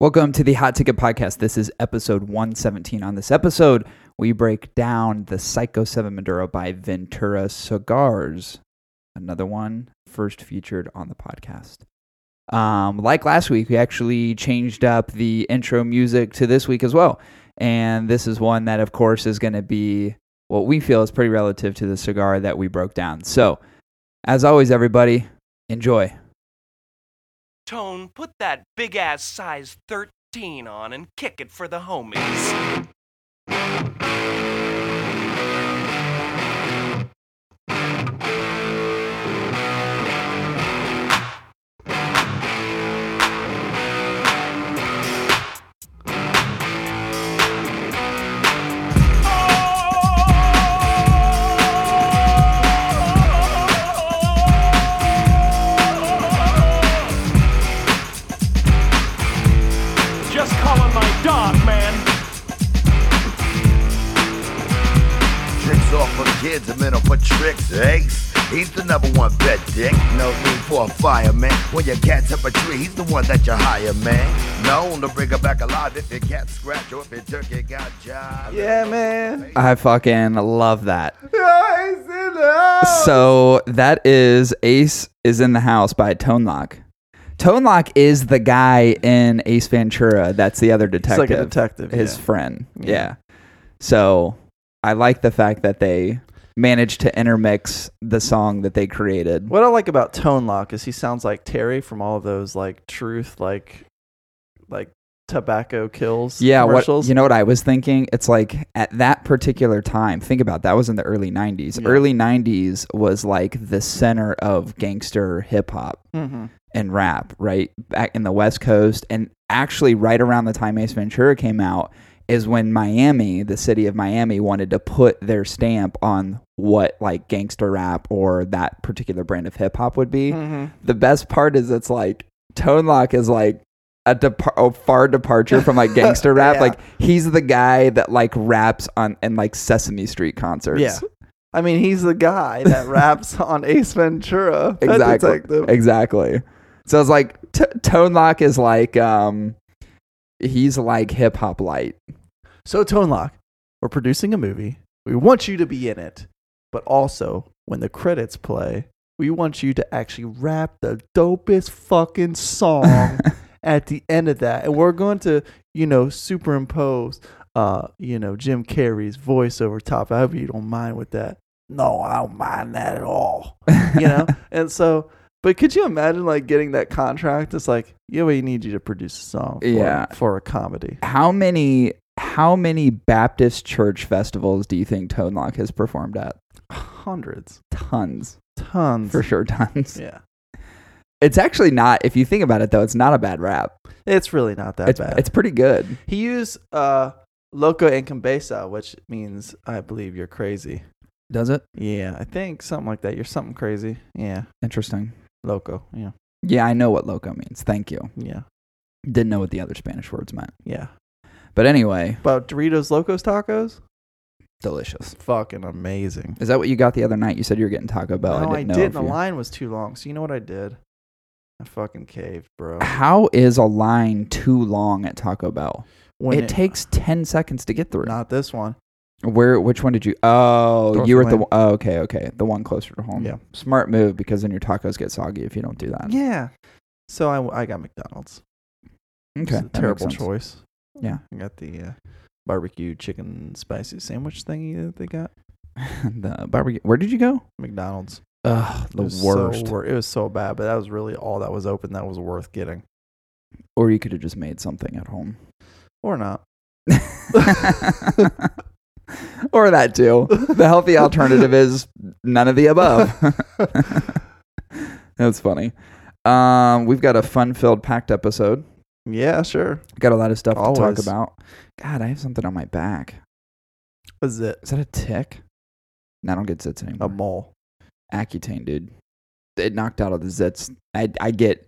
Welcome to the Hot Ticket Podcast. This is episode 117. On this episode, we break down the PSyKo 7 Maduro by Ventura Cigars. Another one first featured on the podcast. Um, like last week, we actually changed up the intro music to this week as well. And this is one that, of course, is going to be what we feel is pretty relative to the cigar that we broke down. So, as always, everybody, enjoy. Tone, put that big ass size 13 on and kick it for the homies. Tricks off for kids, I'm in for tricks, Ace. He's the number one bet dick. No need for a fireman. When your cat's up a tree, he's the one that you hire, man. Known to bring her back alive if your cat scratch or if your turkey got jive. Yeah, man. I fucking love that. So that is Ace is in the house by Tone Loc. Tone Loc is the guy in Ace Ventura. That's the other It's detective. like a detective. His yeah. friend. Yeah. Yeah. So I like the fact that they managed to intermix the song that they created. What I like about Tone Loc is he sounds like Terry from all of those like truth, like like tobacco kills Yeah, what you know what I was thinking? It's like at that particular time, think about that was in the early 90s. Yeah. Early 90s was like the center of gangster hip hop. hmm and rap, right? Back in the West Coast. And actually, right around the time Ace Ventura came out, is when Miami, the city of Miami, wanted to put their stamp on what like gangster rap or that particular brand of hip hop would be. hmm The best part is it's like Tone Loc is like a, depar- a far departure from like gangster rap. Yeah. Like he's the guy that like raps on in like Sesame Street concerts. Yeah. I mean, he's the guy that raps on Ace Ventura. Exactly exactly so it's like t- tone loc is like um he's like hip hop light So Tone Loc, we're producing a movie. We want you to be in it, but also when the credits play, we want you to actually rap the dopest fucking song at the end of that, and we're going to, you know, superimpose, uh, you know, Jim Carrey's voice over top. I hope you don't mind with that. No, I don't mind that at all. You know, and so. But could you imagine like getting that contract? It's like, yeah, we need you to produce a song for, Yeah. for a comedy. how many how many baptist church festivals do you think tone loc has performed at? Hundreds, tons. Tons, for sure tons. Yeah, it's actually not if you think about it though it's not a bad rap. It's really not that it's, bad. it's pretty good. He used uh, "loco en cabeza," which means "I believe you're crazy." does it? Yeah, I think something like that. You're something crazy. Yeah, interesting. Loco. Yeah, yeah i know what loco means. Thank you. Yeah, didn't know what the other spanish words meant. Yeah. But anyway But Doritos Locos Tacos, delicious fucking amazing. is that what you got the other night you said you were getting taco bell no, i I, didn't know if The you- line was too long. So you know what I did? I fucking caved, bro. How is a line too long at Taco Bell? When it, takes 10 seconds to get through. not this one. Where which one did you Oh, you were at the one- oh, okay, okay. The one closer to home. Yeah. Smart move because then your tacos get soggy if you don't do that. Yeah. So I, I got McDonald's. Okay. It's a makes terrible sense. choice. Yeah. I got the uh, barbecue chicken spicy sandwich thingy that they got. the barbecue. Where did you go? McDonald's. Ugh, the was worst. So, wor- it was so bad, but that was really all that was open that was worth getting. or you could have just made something at home. Or not. or that too. The healthy alternative is none of the above. That's funny. Um, we've got a fun-filled, packed episode. Yeah, sure. Got a lot of stuff to talk about. God, I have something on my back. Was it Is that a tick? No, I don't get zits anymore. a mole? Accutane, dude. It knocked out all the zits. I, I get,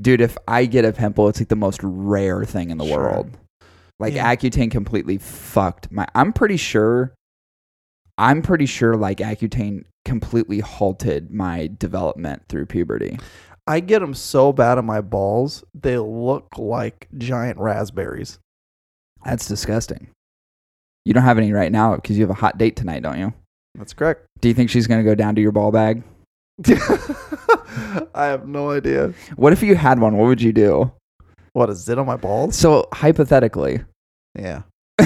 dude. If I get a pimple, it's like the most rare thing in the Sure. world. Like Yeah. Accutane completely fucked my. I'm pretty sure. I'm pretty sure like Accutane completely halted my development through puberty. I get them so bad on my balls, they look like giant raspberries. That's disgusting. You don't have any right now because you have a hot date tonight, don't you? That's correct. Do you think she's going to go down to your ball bag? I have no idea. What if you had one? What would you do? What is it on my balls? So, hypothetically, Yeah.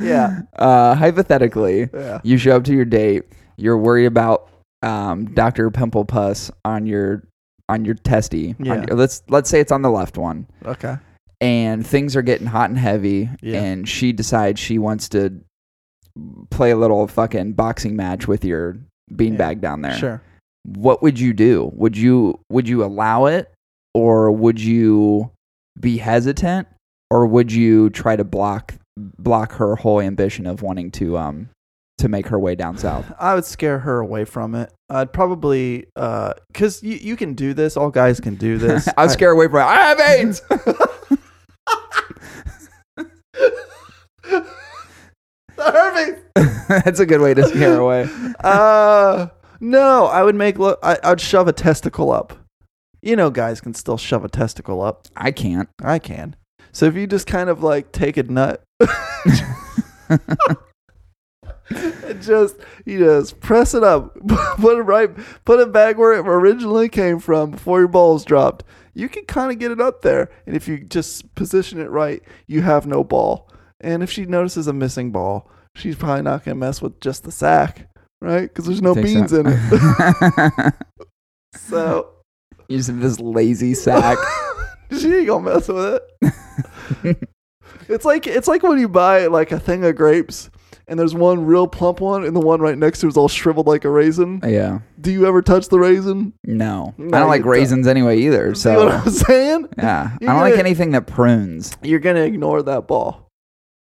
yeah. Uh, hypothetically, Yeah. you show up to your date. You're worried about um, Doctor Pimple Pus on your on your testy. on Yeah. your- let's let's say it's on the left one, Okay. and things are getting hot and heavy. Yeah. And she decides she wants to play a little fucking boxing match with your beanbag down there. Sure. What would you do? Would you would you allow it, or would you be hesitant, or would you try to block block her whole ambition of wanting to um to make her way down south? I would scare her away from it. I'd probably, uh, cause you, you can do this. All guys can do this. I was scared away from it. I have AIDS. The herpes. That's a good way to scare away. Uh, no, I would make look. I, I'd shove a testicle up. You know, guys can still shove a testicle up. I can't. I can. So if you just kind of like take a nut, and just you just press it up, put it right, put it back where it originally came from before your balls dropped. You can kind of get it up there, and if you just position it right, you have no ball. And if she notices a missing ball, she's probably not gonna mess with just the sack, right? Because there's no beans so. in it. so you said this lazy sack. she ain't gonna mess with it. it's like it's like when you buy like a thing of grapes and there's one real plump one and the one right next to it is all shriveled like a raisin. yeah. Do you ever touch the raisin? No. No, I don't like you raisins anyway either. See what So I'm saying? yeah, I You're don't like gonna- anything that prunes. You're gonna ignore that ball.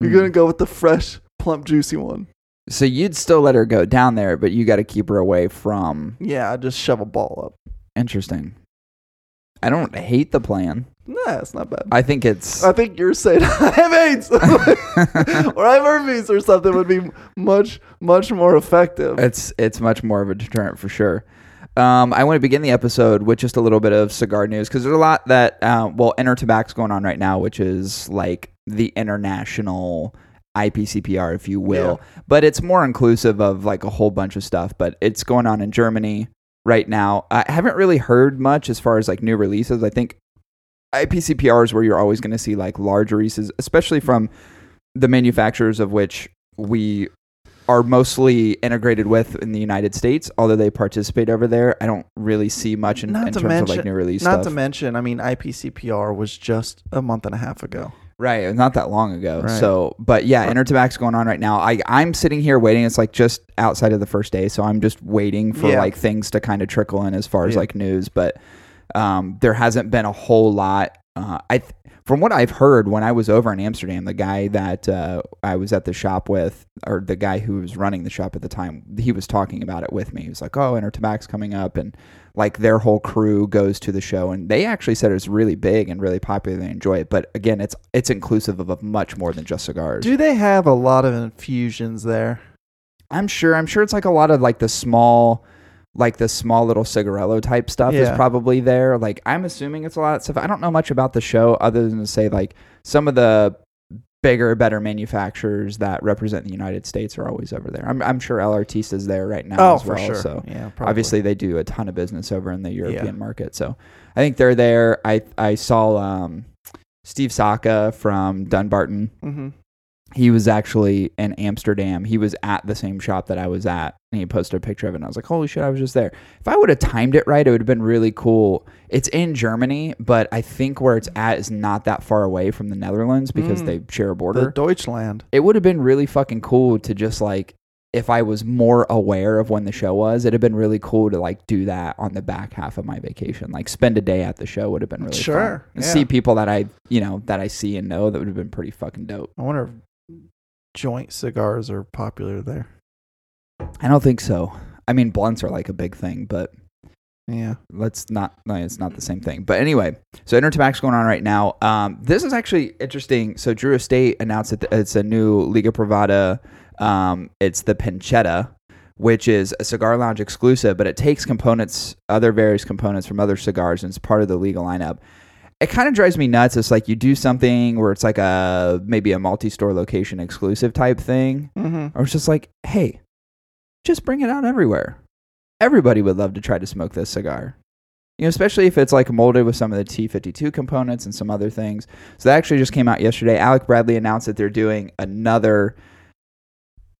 You're Mm. gonna go with the fresh, plump, juicy one. So you'd still let her go down there, but you got to keep her away from. Yeah, I just shove a ball up. Interesting. I don't hate the plan. Nah, it's not bad. I think it's. I think you're saying I have AIDS or I have herpes or something would be much, much more effective. It's it's much more of a deterrent for sure. Um, I want to begin the episode with just a little bit of cigar news because there's a lot that uh, well, Intertabac's going on right now, which is like the international IPCPR, if you will. But it's more inclusive of like a whole bunch of stuff. But it's going on in Germany right now. I haven't really heard much as far as like new releases. I think IPCPR is where you're always going to see like large releases, especially from the manufacturers of which we are mostly integrated with in the United States, although they participate over there. I don't really see much in, in terms of like mention- new release Not stuff. to mention, I mean, IPCPR was just a month and a half ago. Right, not that long ago. Right. So, but yeah, Intertabac's going on right now. I I'm sitting here waiting. It's like just outside of the first day, so I'm just waiting for Yeah. like things to kind of trickle in as far as Yeah. like news. But um, there hasn't been a whole lot. Uh, I th- from what I've heard when I was over in Amsterdam, the guy that uh, I was at the shop with, or the guy who was running the shop at the time, he was talking about it with me. He was like, "Oh, Intertabac's coming up," and like their whole crew goes to the show, and they actually said it's really big and really popular. They enjoy it, but again, it's it's inclusive of, of much more than just cigars. Do they have a lot of infusions there? I'm sure. I'm sure it's like a lot of like the small, like the small little cigarello type stuff is probably there. Like I'm assuming it's a lot of stuff. I don't know much about the show other than to say like some of the bigger, better manufacturers that represent the United States are always over there. I'm I'm sure Artista is there right now oh, as well. So yeah, probably. obviously they do a ton of business over in the European market. So I think they're there. I I saw um, Steve Saka from Dunbarton hmm he was actually in Amsterdam. He was at the same shop that I was at, and he posted a picture of it. And I was like, "Holy shit, I was just there!" If I would have timed it right, it would have been really cool. It's in Germany, but I think where it's at is not that far away from the Netherlands because Mm. they share a the border. Deutschland. it would have been really fucking cool to just like if I was more aware of when the show was, it'd have been really cool to like do that on the back half of my vacation. Like spend a day at the show would have been really fun. Sure, And yeah. see people that I you know that I see and know that would have been pretty fucking dope. I wonder if joint cigars are popular there. I don't think so. I mean, blunts are like a big thing, but Yeah. let's not. No, it's not the same thing. But anyway, so Intertabac's going on right now. Um, this is actually interesting. So Drew Estate announced that it's a new Liga Privada. Um, it's the Pancetta, which is a cigar lounge exclusive, but it takes components, other various components from other cigars, and it's part of the Liga lineup. It kind of drives me nuts. It's like you do something where it's like a maybe a multi-store location exclusive type thing, Mm-hmm. or it's just like, hey, just bring it out everywhere. Everybody would love to try to smoke this cigar. You know, especially if it's like molded with some of the T52 components and some other things. So that actually just came out yesterday. Alec Bradley announced that they're doing another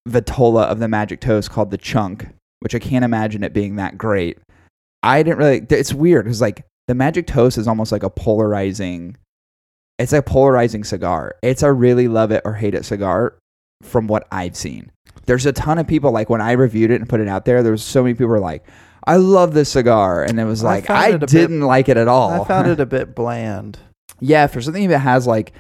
Vitola of the Magic Toast called the Chunk, which I can't imagine it being that great. I didn't really. It's weird because like the Magic Toast is almost like a polarizing. It's a polarizing cigar. It's a really love it or hate it cigar, from what I've seen. There's a ton of people like when I reviewed it and put it out there. There was so many people were like, "I love this cigar," and it was like, "I it a bit- didn't like it at all." I found it a bit bland. Yeah, for something that has like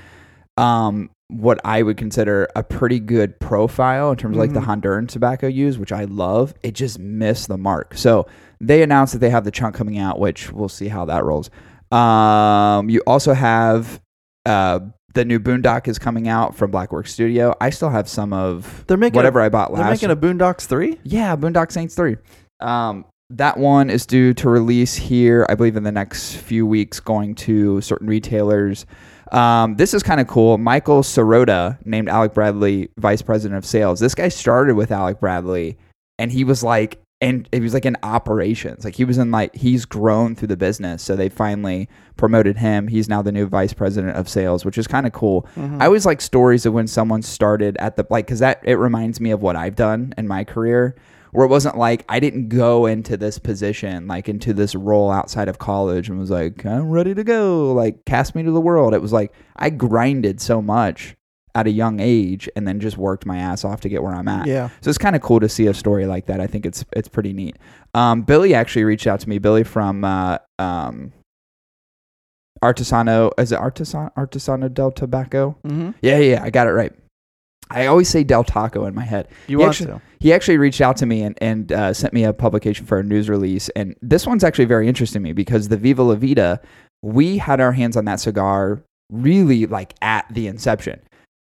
um what I would consider a pretty good profile in terms of like the Mhm. Honduran tobacco used, which I love, it just missed the mark. So they announced that they have the chunk coming out, which we'll see how that rolls. Um you also have uh the new Boondock is coming out from Blackwork Studio. I still have some of They're making whatever A, I bought last. they're making a Boondocks three. yeah, Boondock Saints 3. Um, that one is due to release here, I believe, in the next few weeks, going to certain retailers. Um, this is kind of cool. Michael Sirota, named Alec Bradley vice president of sales. This guy started with Alec Bradley, and he was like, and he was like in operations. Like he was in like he's grown through the business. So they finally promoted him. He's now the new vice president of sales, which is kind of cool. Mm-hmm. I always like stories of when someone started at the like because that it reminds me of what I've done in my career, where it wasn't like I didn't go into this position like into this role outside of college and was like I'm ready to go like cast me to the world. It was like I grinded so much at a young age and then just worked my ass off to get where I'm at. Yeah. So it's kind of cool to see a story like that. I think it's it's pretty neat. Um, Billy actually reached out to me. Billy from uh, um, Artesano. Is it Artisan Artesano del Tabaco? Mm-hmm. Yeah, yeah, yeah, I got it right. I always say Del Taco in my head. You He want actually- to? He actually reached out to me and, and uh, sent me a publication for a news release. And this one's actually very interesting to me because the Viva La Vida, we had our hands on that cigar really like at the inception.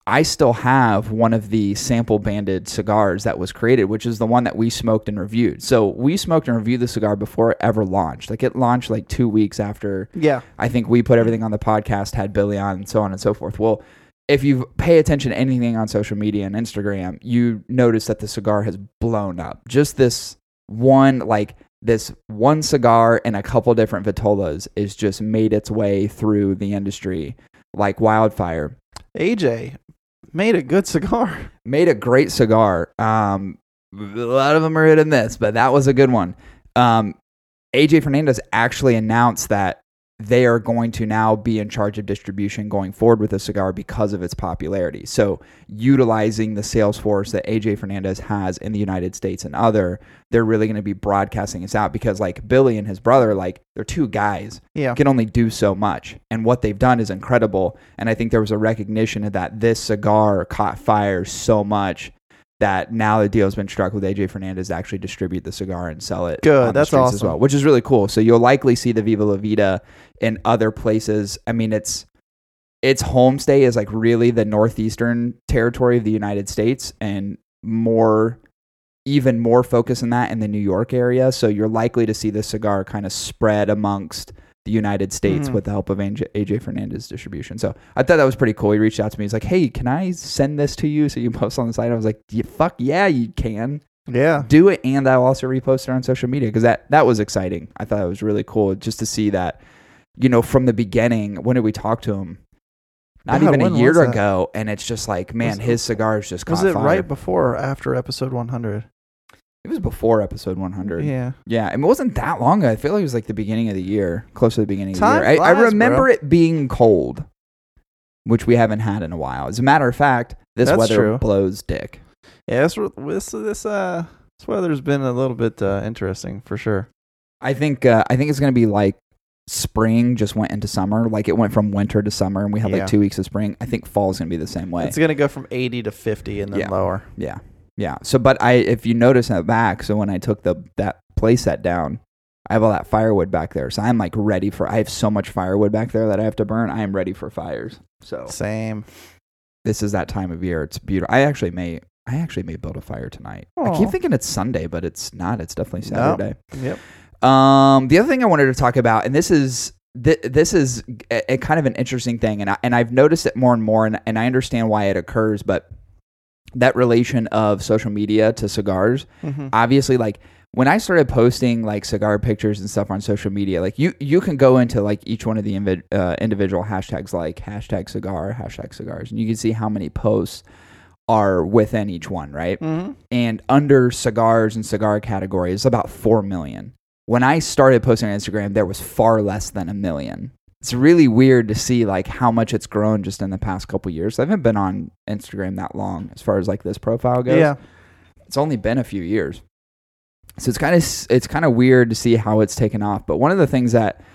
I still have one of the sample banded cigars that was created, which is the one that we smoked and reviewed. So we smoked and reviewed the cigar before it ever launched. Like it launched like two weeks after Yeah. I think we put everything on the podcast, had Billy on, and so on and so forth. Well, if you pay attention to anything on social media and Instagram, you notice that the cigar has blown up. Just this one, like this one cigar and a couple different Vitolas, is just made its way through the industry like wildfire. AJ made a good cigar. Made a great cigar. Um, a lot of them are hit and miss, but that was a good one. Um, AJ Fernandez actually announced that they are going to now be in charge of distribution going forward with the cigar because of its popularity. So, utilizing the sales force that AJ Fernandez has in the United States and other, they're really going to be broadcasting this out because, like Billy and his brother, like they're two guys Yeah. can only do so much. And what they've done is incredible. And I think there was a recognition of that this cigar caught fire so much that now the deal has been struck with AJ Fernandez to actually distribute the cigar and sell it. Good, the that's streets as awesome. well, which is really cool. So you'll likely see the Viva La Vida in other places. I mean, it's its homestay is like really the northeastern territory of the United States and more even more focus in that in the New York area. So you're likely to see this cigar kind of spread amongst the United States Mhm. with the help of AJ, AJ Fernandez distribution. So I thought that was pretty cool. He reached out to me. He's like, "Hey, can I send this to you so you post on the site?" I was like, "Yeah, "Fuck yeah, you can Yeah. do it." And I'll also repost it on social media because that that was exciting. I thought it was really cool just to see that. You know, from the beginning, when did we talk to him? Not God, even a year ago, and it's just like, man, Was- his cigars just Was it fire. right before or after episode 100? It was before episode 100. Yeah. Yeah, mean, it wasn't that long ago. I feel like it was like the beginning of the year, close to the beginning Time of the year. I, I remember bro. it being cold, which we haven't had in a while. As a matter of fact, this That's weather true. blows dick. Yeah. This this this uh this weather's been a little bit uh, interesting for sure. I think uh, I think it's gonna be like spring just went into summer. Like it went from winter to summer, and we had Yeah. like two weeks of spring. I think fall's gonna be the same way. It's gonna go from 80 to 50 and then Yeah. lower. Yeah, yeah. So, but I, if you notice in the back, so when I took the that playset down, I have all that firewood back there. So I'm like ready for. I have so much firewood back there that I have to burn. I am ready for fires. So Same. this is that time of year. It's beautiful. I actually may I actually may build a fire tonight. I keep thinking it's Sunday, but it's not. It's definitely. Saturday. Yep. Um, the other thing I wanted to talk about, and this is th- this is a, a kind of an interesting thing, and I, and I've noticed it more and more, and, and I understand why it occurs, but that relation of social media to cigars, Mhm. obviously, like when I started posting like cigar pictures and stuff on social media, like you you can go into like each one of the invi- uh, individual hashtags, like hashtag cigar, hashtag cigars, and you can see how many posts are within each one, right? Mhm. and under cigars and cigar categories, about 4 million. When I started posting on Instagram, there was far less than a million. It's really weird to see like how much it's grown just in the past couple years. I haven't been on Instagram that long as far as like this profile goes. Yeah. It's only been a few years. So it's kind of it's kind of weird to see how it's taken off. But one of the things that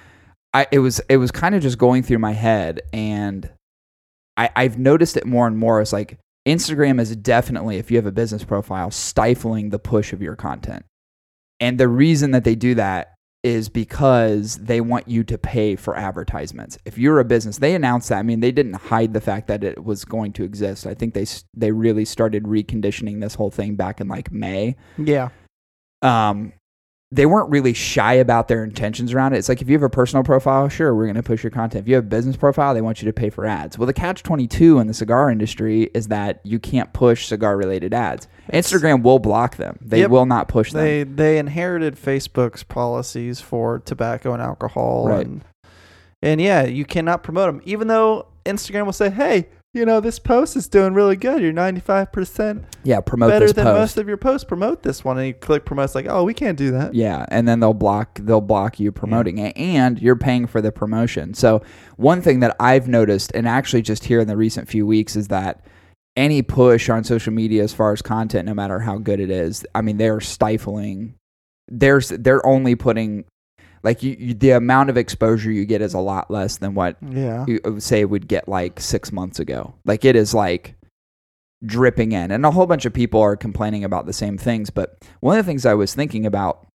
I it was it was kind of just going through my head and I, I've noticed it more and more. It's like Instagram is definitely, if you have a business profile, stifling the push of your content. And the reason that they do that is because they want you to pay for advertisements. If you're a business, they announced that. I mean, they didn't hide the fact that it was going to exist. I think they they really started reconditioning this whole thing back in like May Yeah. um, they weren't really shy about their intentions around it. It's like if you have a personal profile, sure, we're going to push your content. If you have a business profile, they want you to pay for ads. Well, the catch 22 in the cigar industry is that you can't push cigar related ads. Instagram will block them, they Yep. will not push them. They they inherited Facebook's policies for tobacco and alcohol Right. and and yeah, you cannot promote them even though Instagram will say, "Hey, you know, this post is doing really good. You're 95% yeah, promote better this than post. most of your posts. Promote this one." And you click promote it's like, "Oh, we can't do that." Yeah, and then they'll block they'll block you promoting it and you're paying for the promotion. So, one thing that I've noticed and actually just here in the recent few weeks is that any push on social media as far as content no matter how good it is, I mean they're stifling there's they're only putting like you, you the amount of exposure you get is a lot less than what Yeah. you would say would get like 6 months ago. Like it is like dripping in. And a whole bunch of people are complaining about the same things. But one of the things I was thinking about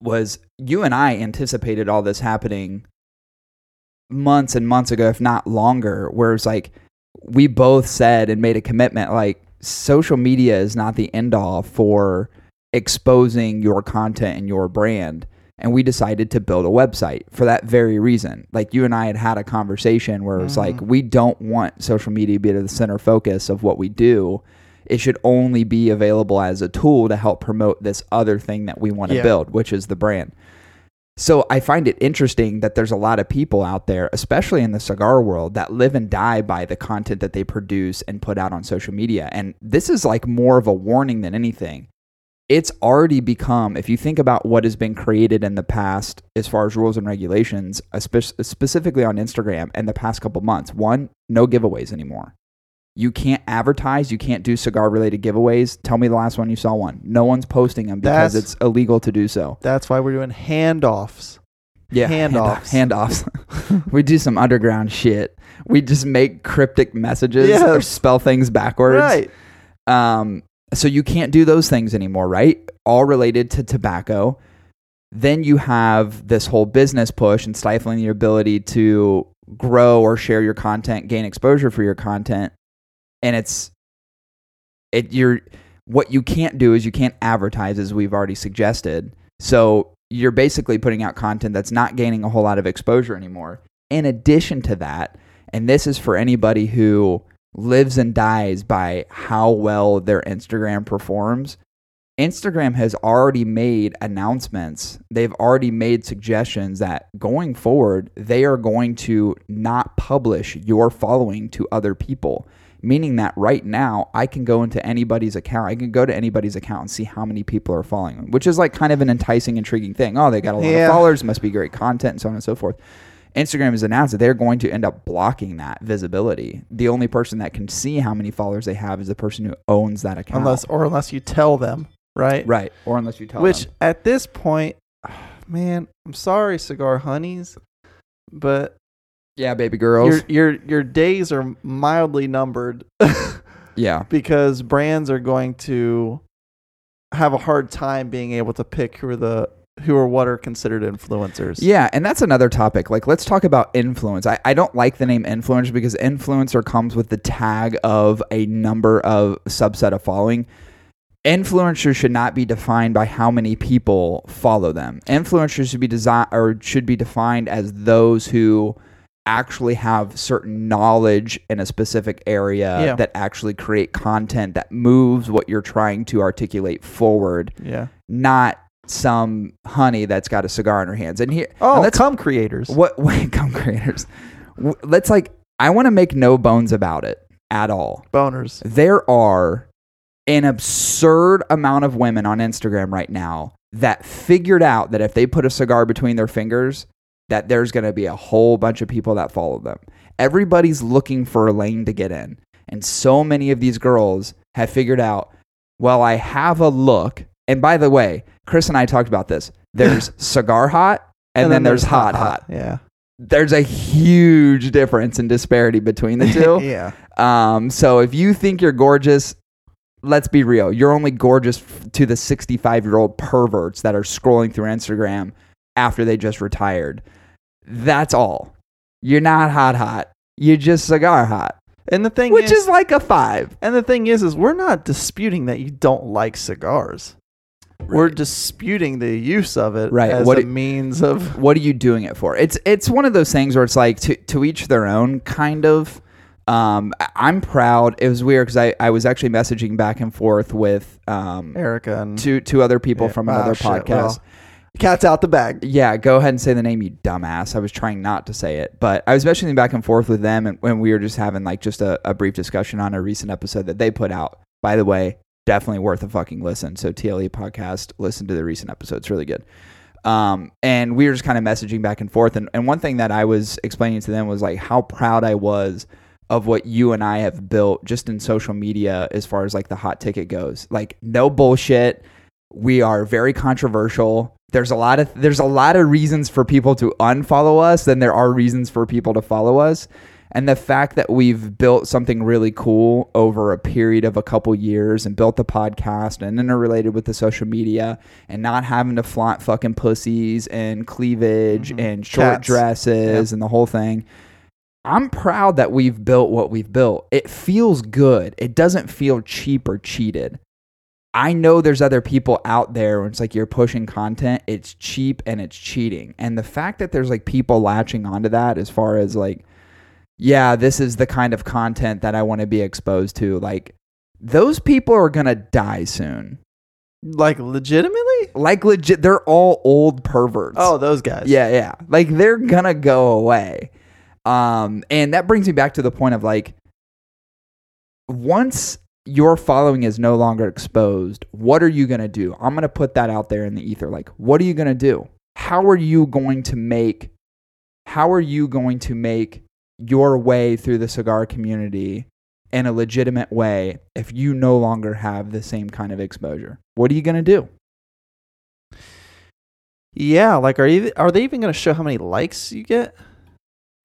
was you and I anticipated all this happening months and months ago, if not longer, where it's like we both said and made a commitment like social media is not the end all for exposing your content and your brand. And we decided to build a website for that very reason. Like you and I had had a conversation where it's like, Mhm. we don't want social media to be the center focus of what we do. It should only be available as a tool to help promote this other thing that we want to Yeah. build, which is the brand. So I find it interesting that there's a lot of people out there, especially in the cigar world, that live and die by the content that they produce and put out on social media. And this is like more of a warning than anything. It's already become, if you think about what has been created in the past as far as rules and regulations, specifically on Instagram in the past couple months, one, no giveaways anymore. You can't advertise, you can't do cigar related giveaways. Tell me the last one you saw one. No one's posting them because That's- it's illegal to do so. That's why we're doing handoffs. Yeah, Handoffs. Handoffs. we do some underground shit. We just make cryptic messages or spell things backwards. Right. Um, so you can't do those things anymore, right? All related to tobacco. Then you have this whole business push and stifling your ability to grow or share your content, gain exposure for your content. And it's it you're what you can't do is you can't advertise as we've already suggested. So you're basically putting out content that's not gaining a whole lot of exposure anymore. In addition to that, and this is for anybody who lives and dies by how well their Instagram performs. Instagram has already made announcements. They've already made suggestions that going forward, they are going to not publish your following to other people. Meaning that right now, I can go into anybody's account. I can go to anybody's account and see how many people are following them, which is like kind of an enticing, intriguing thing. Oh, they got a lot Yeah. of followers, must be great content, and so on and so forth. Instagram has announced that they're going to end up blocking that visibility. The only person that can see how many followers they have is the person who owns that account. Unless or unless you tell them, right? right, or unless you tell Which them. at this point, man, I'm sorry, cigar honeys, but Yeah, baby girls. your your your days are mildly numbered yeah, because brands are going to have a hard time being able to pick who are the who or what are considered influencers. Yeah, and that's another topic. Like, let's talk about influence. I, I don't like the name influencer because influencer comes with the tag of a number of subset of following. Influencers should not be defined by how many people follow them. Influencers should be design or should be defined as those who actually have certain knowledge in a specific area Yeah. that actually create content that moves what you're trying to articulate forward Yeah. not some honey that's got a cigar in her hands. And here, Oh, let's come creators. what wait, come creators. Let's like, I want to make no bones about it at all. Boners. There are an absurd amount of women on Instagram right now that figured out that if they put a cigar between their fingers, that there's going to be a whole bunch of people that follow them. Everybody's looking for a lane to get in. And so many of these girls have figured out, well, I have a look. And by the way, Chris and I talked about this. There's cigar hot and, then, there's hot hot. Yeah. There's a huge difference in disparity between the two. yeah. Um, so if you think you're gorgeous, let's be real. You're only gorgeous f- to the 65 year old perverts that are scrolling through Instagram after they just retired. That's all. You're not hot, hot. You're just cigar hot, And the thing which is, is like a five. and the thing is, is we're not disputing that you don't like cigars. We're disputing the use of it Right. as What a it- means of What are you doing it for? It's it's one of those things where it's like to to each their own kind of. Um, I'm proud. It was weird because I, I was actually messaging back and forth with um, Erica and two two other people Yeah. from Ah, another shit. podcast. Well, cat's out the bag. Yeah, go ahead and say the name, you dumbass. I was trying not to say it, but I was messaging back and forth with them, and when we were just having like just a, a brief discussion on a recent episode that they put out. By the way, definitely worth a fucking listen. So TLE podcast, listen to the recent episode; it's really good. Um, and we were just kind of messaging back and forth, and, and one thing that I was explaining to them was like how proud I was of what you and I have built just in social media as far as like the hot ticket goes. Like no bullshit. We are very controversial. There's a lot of there's a lot of reasons for people to unfollow us than there are reasons for people to follow us. And the fact that we've built something really cool over a period of a couple years and built the podcast and interrelated with the social media and not having to flaunt fucking pussies and cleavage Mhm. and short Cats. dresses and the whole thing. I'm proud that we've built what we've built. It feels good. It doesn't feel cheap or cheated. I know there's other people out there when it's like you're pushing content, it's cheap and it's cheating. And the fact that there's like people latching onto that as far as like, yeah, this is the kind of content that I want to be exposed to, like, those people are going to die soon. Like legitimately? Like, legit, they're all old perverts. Oh, those guys. Yeah, yeah. Like they're gonna go away. Um, and that brings me back to the point of like once your following is no longer exposed, what are you gonna do? I'm gonna put that out there in the ether. Like, what are you gonna do? How are you going to make how are you going to make your way through the cigar community in a legitimate way if you no longer have the same kind of exposure? What are you gonna do? Yeah, like are you are they even going to show how many likes you get?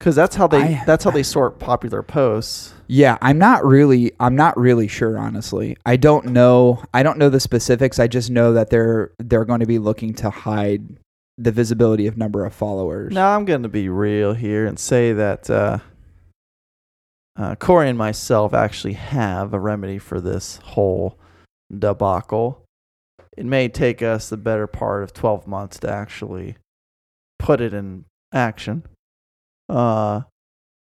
Cuz that's how they I- that's how they sort popular posts. Yeah, I'm not really I'm not really sure honestly. I don't know I don't know the specifics. I just know that they're they're going to be looking to hide the visibility of number of followers. Now I'm going to be real here and say that uh, uh, Cory and myself actually have a remedy for this whole debacle. It may take us the better part of 12 months to actually put it in action. Uh,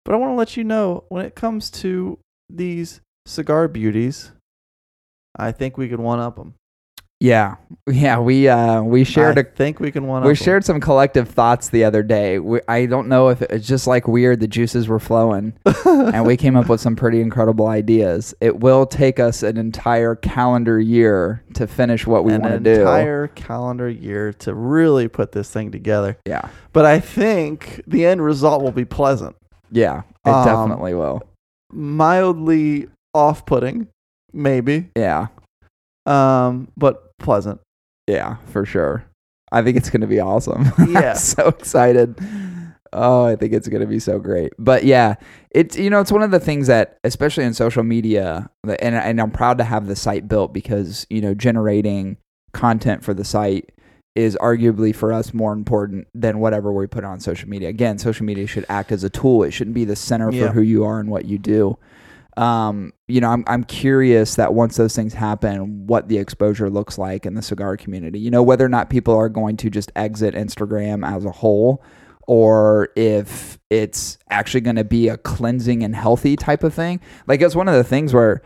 but I want to let you know when it comes to these cigar beauties, I think we could one up them. Yeah. Yeah, we uh we shared I a think we can one we shared some collective thoughts the other day. We, I don't know if it's just like weird the juices were flowing and we came up with some pretty incredible ideas. It will take us an entire calendar year to finish what we want to do. entire calendar year to really put this thing together. yeah. But I think the end result will be pleasant. Yeah, it Um, definitely will. Mildly off putting, maybe. Yeah. Um, but pleasant. Yeah, for sure. I think it's going to be awesome. Yeah. So excited. Oh, I think it's going to be so great. But yeah, it's you know, it's one of the things that especially in social media and and I'm proud to have the site built because, you know, generating content for the site is arguably for us more important than whatever we put on social media. Again, social media should act as a tool. It shouldn't be the center Yeah. for who you are and what you do. Um, you know, I'm I'm curious that once those things happen, what the exposure looks like in the cigar community. You know, whether or not people are going to just exit Instagram as a whole, or if it's actually going to be a cleansing and healthy type of thing. Like it's one of the things where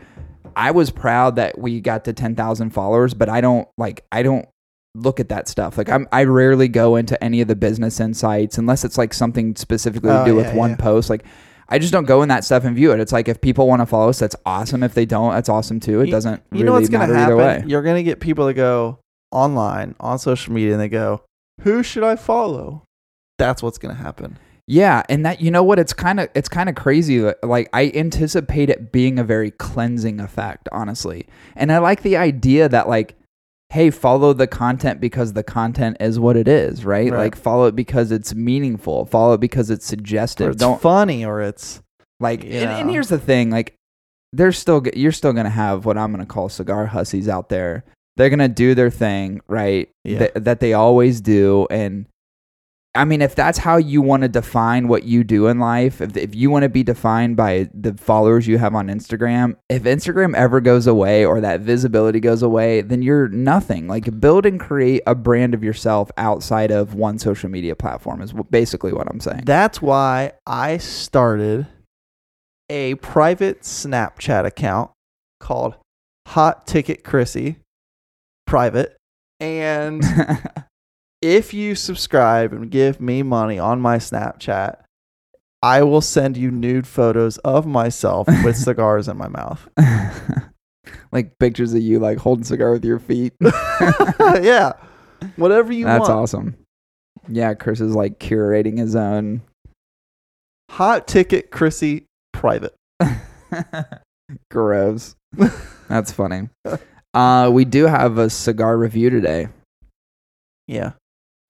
I was proud that we got to 10,000 followers, but I don't like I don't look at that stuff. Like I'm I rarely go into any of the business insights unless it's like something specifically to Oh, do yeah, with one yeah. post. Like I just don't go in that stuff and view it. It's like if people want to follow us, that's awesome. If they don't, that's awesome too. It doesn't You really know what's matter gonna either way. happen? You're gonna get people to go online on social media and they go, "Who should I follow?" That's what's gonna happen. Yeah, and that you know what it's kind of it's kind of crazy like I anticipate it being a very cleansing effect, honestly. And I like the idea that like hey, follow the content because the content is what it is, right? Right. Like follow it because it's meaningful, follow it because it's Or suggestive. it's Don't funny, or it's like and, and here's the thing, like there's still you're still going to have what I'm going to call cigar hussies out there. They're going to do their thing, right? Yeah. Th- that they always do and I mean, if that's how you want to define what you do in life, if, if you want to be defined by the followers you have on Instagram, if Instagram ever goes away or that visibility goes away, then you're nothing. Like, build and create a brand of yourself outside of one social media platform, is basically what I'm saying. That's why I started a private Snapchat account called Hot Ticket Chrissy Private. And if you subscribe and give me money on my Snapchat, I will send you nude photos of myself with cigars in my mouth. like pictures of you like holding cigar with your feet. yeah. Whatever you That's want. That's awesome. Yeah, Chris is like curating his own. Hot Ticket Chrissy Private. Gross. That's funny. Uh, we do have a cigar review today. Yeah.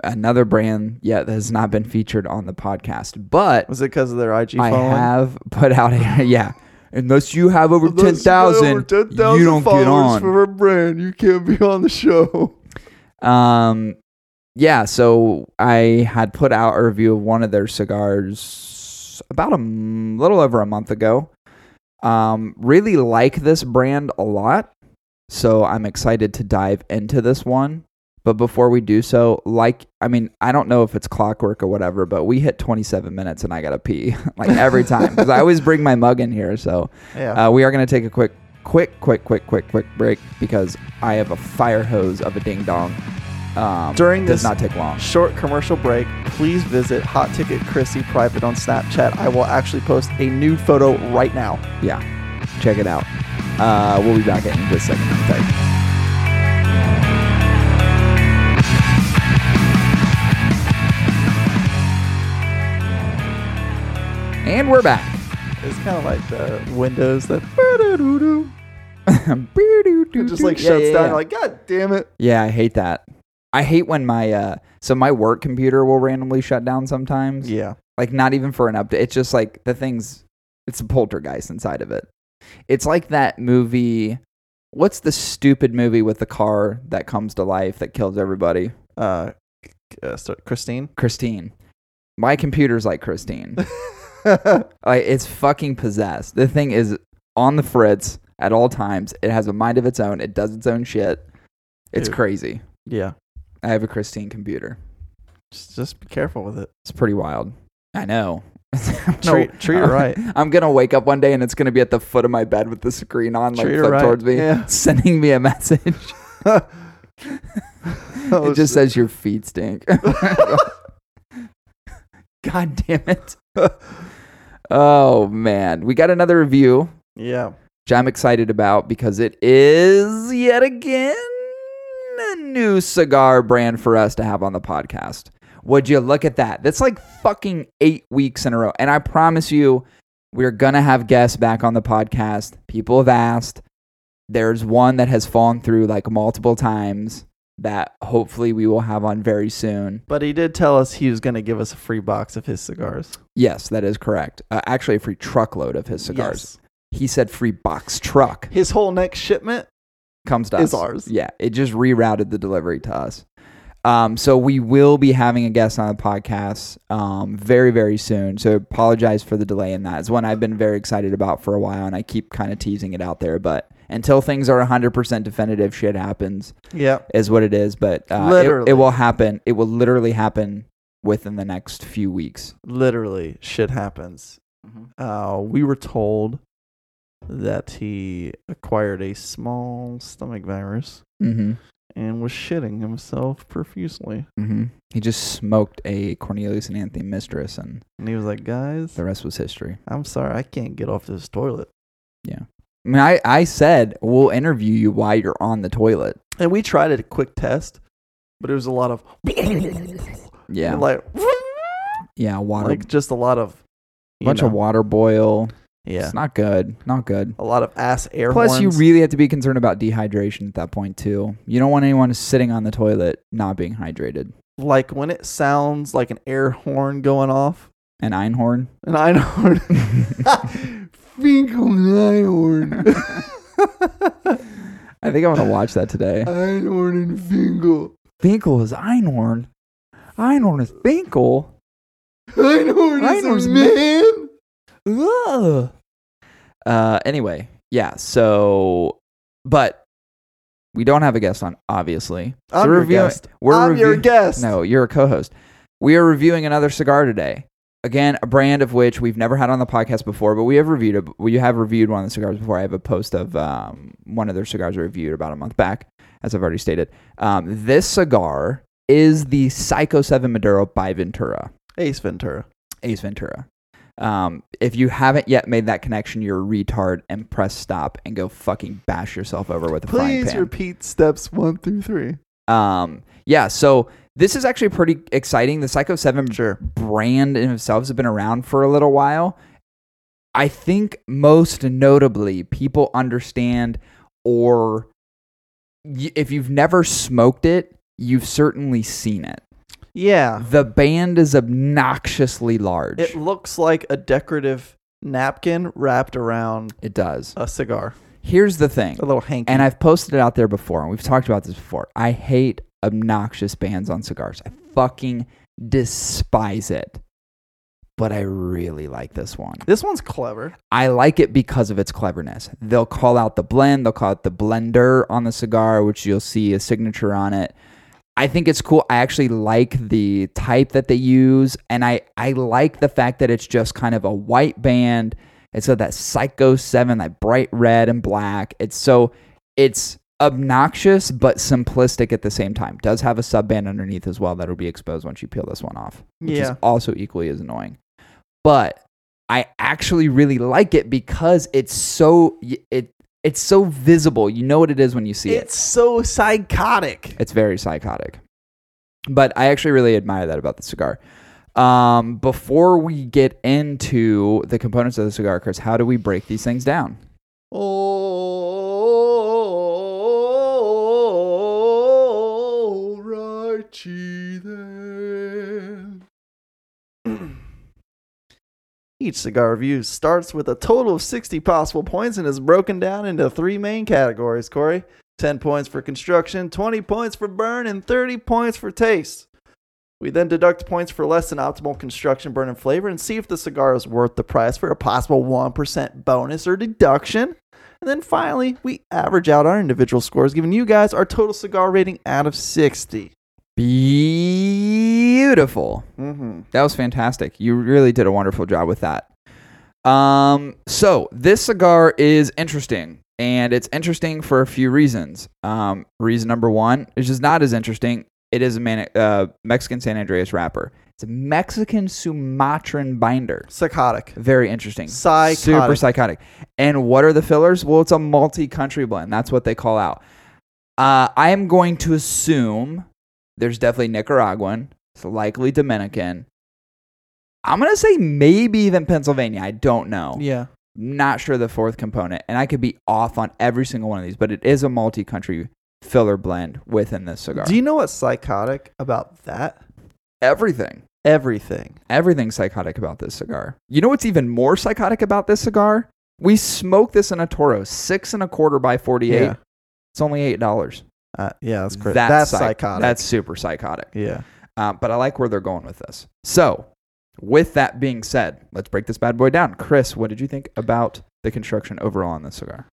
Another brand yet that has not been featured on the podcast, but Was it because of their IG I following? have put out a yeah. Unless you have over ten Unless you got 10,000 you don't get followers on. For a brand, you can't be on the show. Um, yeah. So I had put out a review of one of their cigars about a m- little over a month ago. Um, really like this brand a lot, so I'm excited to dive into this one. But before we do so, like, I mean, I don't know if it's clockwork or whatever, but we hit 27 minutes and I gotta pee like every time because I always bring my mug in here. So Yeah. uh, we are gonna take a quick, quick, quick, quick, quick, quick break because I have a fire hose of a ding dong. Um, During does this- not take long. Short commercial break. Please visit Hot Ticket Chrissy Private on Snapchat. I will actually post a nude photo right now. Yeah, check it out. Uh, we'll be back in just a second. And we're back. It's kind of like the windows that it just like shuts down. You're like, God damn it. Yeah, I hate that. I hate when my uh so my work computer will randomly shut down sometimes. Yeah. Like not even for an update. It's just like the thing's it's a poltergeist inside of it. It's like that movie what's the stupid movie with the car that comes to life that kills everybody? Uh, uh so Christine. Christine. My computer's like Christine. like it's fucking possessed. The thing is on the fritz at all times. It has a mind of its own. It does its own shit. It's Dude. crazy. yeah. I have a Christine computer. Just, just be careful with it. It's pretty wild. I know. Treat- treat her right. I'm gonna wake up one day and it's gonna be at the foot of my bed with the screen on, like flipped right. towards me, Yeah. sending me a message. It just shit. says your feet stink. God damn it. oh man, we got another review, Yeah. which I'm excited about because it is yet again a new cigar brand for us to have on the podcast. Would you look at that? That's like fucking eight weeks in a row. And I promise you, we're going to have guests back on the podcast. People have asked. There's one that has fallen through like multiple times that hopefully we will have on very soon. But he did tell us he was going to give us a free box of his cigars. Yes, that is correct. Uh, actually, a free truckload of his cigars. Yes. He said free box truck His whole next shipment comes to is us. ours. Yeah, it just rerouted the delivery to us. Um, so we will be having a guest on the podcast um, very, very soon. So apologize for the delay in that. It's one I've been very excited about for a while, and I keep kind of teasing it out there. But until things are 100% definitive, shit happens, Yeah. is what it is. But uh, it, it will happen. It will literally happen within the next few weeks. Literally, shit happens. Uh, we were told that he acquired a small stomach virus Mm-hmm. And was shitting himself profusely. Mm-hmm. He just smoked a Cornelius and Anthony mistress, and And he was like, guys, the rest was history. I'm sorry, I can't get off this toilet. Yeah, I mean, I, I said we'll interview you while you're on the toilet. And we tried a quick test, but it was a lot of Yeah, like yeah, water, like just a lot of bunch know, of water boil. Yeah, It's not good. Not good. a lot of ass air Plus, you really have to be concerned about dehydration at that point too. You don't want anyone sitting on the toilet not being hydrated. like when it sounds like an air horn going off, An einhorn. an einhorn, Finkle einhorn, I think I'm gonna watch that today. einhorn and Finkle, Finkle is einhorn. Einhorn is Finkle. einhorn Einhorn's is a man. Ugh. Uh, anyway, yeah. So, but we don't have a guest on, obviously. So I'm we're your reviewing- guest. We're I'm your guest. No, you're a co-host. We are reviewing another cigar today. Again, a brand of which we've never had on the podcast before, but we have reviewed. A, we have reviewed one of the cigars before. I have a post of um, one of their cigars I reviewed about a month back, as I've already stated. Um, this cigar is the PSyKo Seven Maduro by Ventura. Ace Ventura. Ace Ventura. Um, if you haven't yet made that connection, you're a retard and press stop and go fucking bash yourself over with a frying Please repeat steps one through three. Um, yeah, so this is actually pretty exciting. The PSyKo 7 Sure. brand in itself has been around for a little while. I think most notably, people understand, or y- if you've never smoked it, you've certainly seen it. Yeah. The band is obnoxiously large. It looks like a decorative napkin wrapped around it does. a cigar. Here's the thing. A little hanky. And I've posted it out there before, and we've talked about this before. I hate obnoxious bands on cigars. I fucking despise it. But I really like this one. this one's clever. I like it because of its cleverness. They'll call out the blend, they'll call it the blender on the cigar, which you'll see a signature on it. I think it's cool. I actually like the type that they use, and I, I like the fact that it's just kind of a white band. It's got that PSyKo 7, that bright red and black. It's so it's obnoxious but simplistic at the same time. Does have a sub band underneath as well that'll be exposed once you peel this one off. Which Yeah. is also equally as annoying. But I actually really like it because it's so it it's so visible. You know what it is when you see It's it. It's so psychotic. It's very psychotic. But I actually really admire that about the cigar. Um, before we get into the components of the cigar, Chris, how do we break these things down? All Each cigar review starts with a total of 60 possible points and is broken down into three main categories, Cory. 10 points for construction, 20 points for burn, and 30 points for taste. We then deduct points for less than optimal construction, burn, and flavor and see if the cigar is worth the price for a possible 1% bonus or deduction. And then finally, we average out our individual scores, giving you guys our total cigar rating out of 60. Beautiful. Mm-hmm. That was fantastic. You really did a wonderful job with that. Um, so this cigar is interesting, and it's interesting for a few reasons. Um, reason number one is just not as interesting. It is a Man- uh, Mexican San Andrés wrapper. It's a Mexican Sumatran binder. Psychotic. Very interesting. Psychotic. Super psychotic. And what are the fillers? Well, it's a multi-country blend. That's what they call out. Uh, I am going to assume there's definitely Nicaraguan. It's likely Dominican. I'm gonna say maybe even Pennsylvania. I don't know. Yeah. Not sure the fourth component, and I could be off on every single one of these, but it is a multi-country filler blend within this cigar. Do you know what's psychotic about that? Everything. Everything. Everything's psychotic about this cigar. You know what's even more psychotic about this cigar? We smoked this in a Toro, six and a quarter by 48. Yeah. It's only $8. Uh, yeah, that's crazy. That's, That's, psych- psychotic. That's super psychotic. yeah. Uh, but I like where they're going with this. So, with that being said, let's break this bad boy down. Chris, what did you think about the construction overall on this cigar?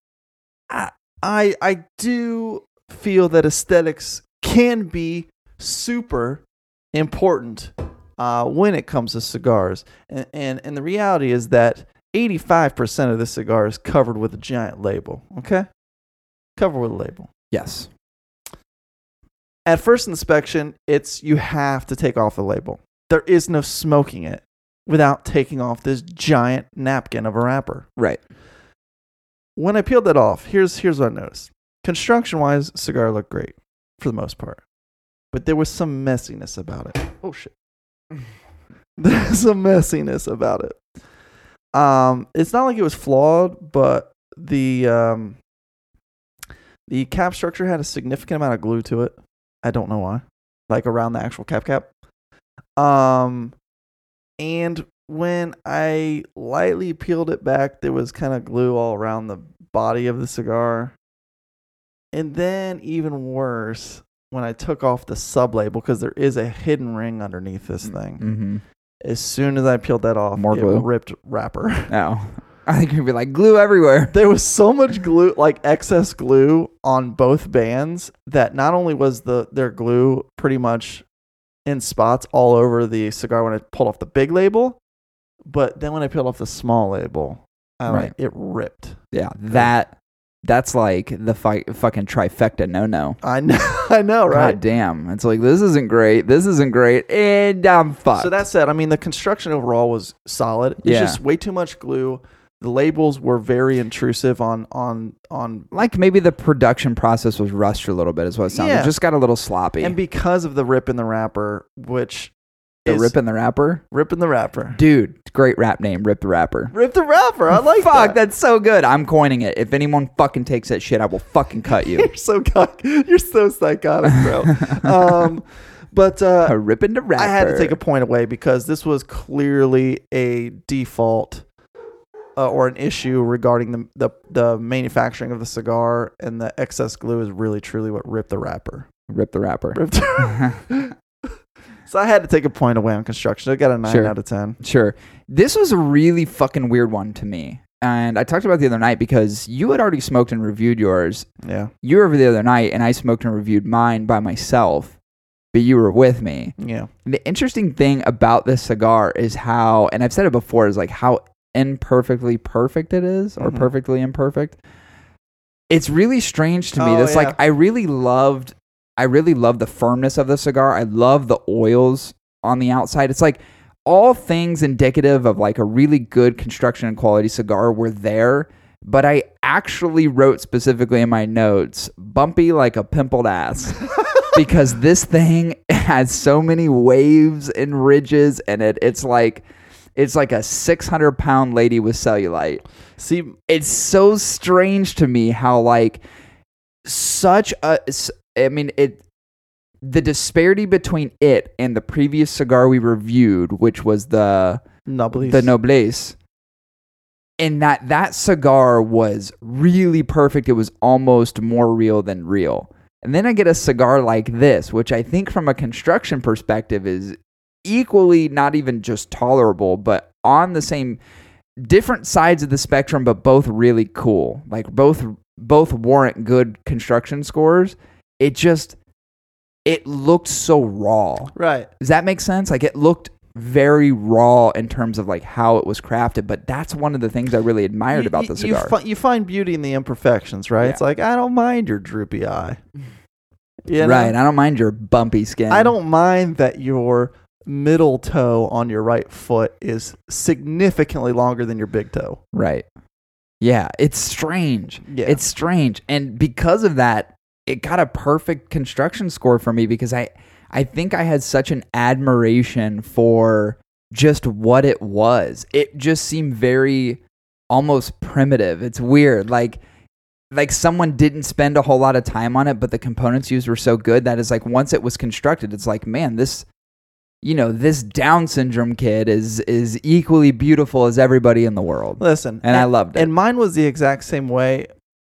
I I do feel that aesthetics can be super important uh, when it comes to cigars, and, and and the reality is that eighty five percent of the cigar is covered with a giant label. Okay, covered with a label. Yes. At first inspection, it's you have to take off the label. There is no smoking it without taking off this giant napkin of a wrapper. Right. when I peeled that off, here's here's what I noticed. Construction wise, cigar looked great for the most part, but there was some messiness about it. Oh shit! There's some messiness about it. Um, it's not like it was flawed, but the um, the cap structure had a significant amount of glue to it. I don't know why, like around the actual cap cap. Um, and when I lightly peeled it back, there was kind of glue all around the body of the cigar. And then, even worse, when I took off the sub label, because there is a hidden ring underneath this thing. Mm-hmm. As soon as I peeled that off, More it glue? ripped wrapper. No. I think you'd be like glue everywhere. there was so much glue, like excess glue on both bands, that not only was the their glue pretty much in spots all over the cigar when I pulled off the big label, but then when I peeled off the small label, I Right. like it ripped. Yeah. That that's like the fi- fucking trifecta no no. I know, I know, right? God damn. It's like this isn't great. This isn't great. And I'm fucked. So that said, I mean the construction overall was solid. It's Yeah. just way too much glue. The labels were very intrusive on on on like maybe the production process was rushed a little bit is what it sounds. Yeah. It just got a little sloppy. and because of the rip in the wrapper, which the is Rip in the Rapper? rip in the wrapper. Dude, great rap name, Rip the Rapper. Rip the wrapper. I like Fuck, that. that's so good. I'm coining it. If anyone fucking takes that shit, I will fucking cut you. You're so cock- you're so psychotic, bro. um, but uh, a Rip in the Rapper. I had to take a point away because this was clearly a default uh, or an issue regarding the, the the manufacturing of the cigar, and the excess glue is really truly what ripped the wrapper. Rip the Rapper. Ripped. so I had to take a point away on construction. I got a nine Sure. out of ten. Sure. This was a really fucking weird one to me. And I talked about it the other night because you had already smoked and reviewed yours. Yeah, You were over the other night, and I smoked and reviewed mine by myself, but you were with me. yeah, And the interesting thing about this cigar is how, and I've said it before, is like how imperfectly perfect it is, or Mhm. perfectly imperfect. It's really strange to me. Oh, That's yeah. like I really loved, I really love the firmness of the cigar. I love the oils on the outside. It's like all things indicative of like a really good construction and quality cigar were there. But I actually wrote specifically in my notes, bumpy like a pimpled ass because this thing has so many waves and ridges in it. It's like it's like a 600 pound lady with cellulite. See, It's so strange to me how like such a. I mean it the disparity between it and the previous cigar we reviewed, which was the Noblesse. the Noblesse, and that that cigar was really perfect. It was almost more real than real. And then I get a cigar like this, which I think from a construction perspective is equally not even just tolerable, but on the same different sides of the spectrum, but both really cool. Like both both warrant good construction scores. It just it looked so raw. right. Does that make sense? Like it looked very raw in terms of like how it was crafted, but that's one of the things I really admired You- about the cigar. You, fi- you find beauty in the imperfections, right? Yeah. It's like I don't mind your droopy eye. You know? Right. I don't mind your bumpy skin. I don't mind that your middle toe on your right foot is significantly longer than your big toe. Right. Yeah, it's strange. Yeah. It's strange. And because of that, it got a perfect construction score for me because I I think I had such an admiration for just what it was. It just seemed very almost primitive. It's weird. Like like someone didn't spend a whole lot of time on it, but the components used were so good that is like once it was constructed, it's like, man, this you know, this Down syndrome kid is is equally beautiful as everybody in the world. Listen, And I loved it. And mine was the exact same way.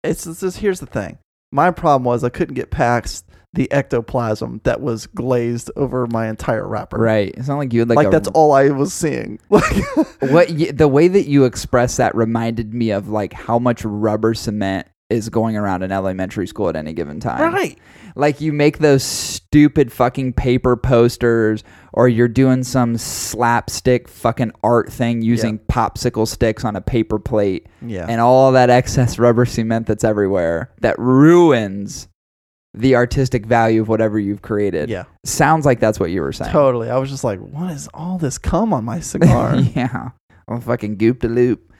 It's, it's just here's the thing. My problem was I couldn't get past the ectoplasm that was glazed over my entire wrapper. Right. It's not like you had like, Like, a, that's all I was seeing. Like what the way that you express that reminded me of like how much rubber cement is going around in elementary school at any given time. right. Like you make those stupid fucking paper posters or you're doing some slapstick fucking art thing using popsicle sticks on a paper plate Yeah. and all that excess rubber cement that's everywhere that ruins the artistic value of whatever you've created. yeah. Sounds like that's what you were saying. Totally. I was just like, what is all this cum on my cigar? yeah. I'm fucking goop de loop.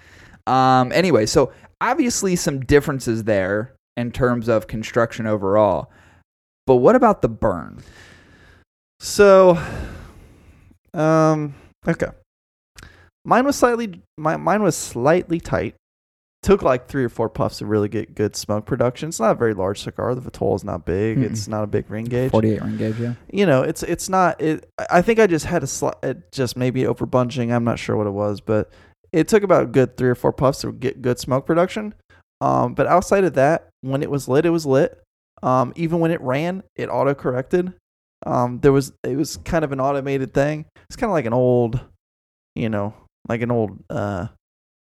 Um, anyway, so obviously some differences there in terms of construction overall. But what about the burn? So, um, okay. Mine was slightly, my, mine was slightly tight. Took like three or four puffs to really get good smoke production. It's not a very large cigar. The Vitola is not big. Mm-mm. It's not a big ring gauge. 48 ring gauge, yeah. You know, it's it's not. It. I think I just had a slight, just maybe over bunching. I'm not sure what it was, but it took about a good three or four puffs to get good smoke production. Um, but outside of that, when it was lit, it was lit. Um, even when it ran, it auto corrected. Um, there was it was kind of an automated thing. It's kind of like an old, you know, like an old uh,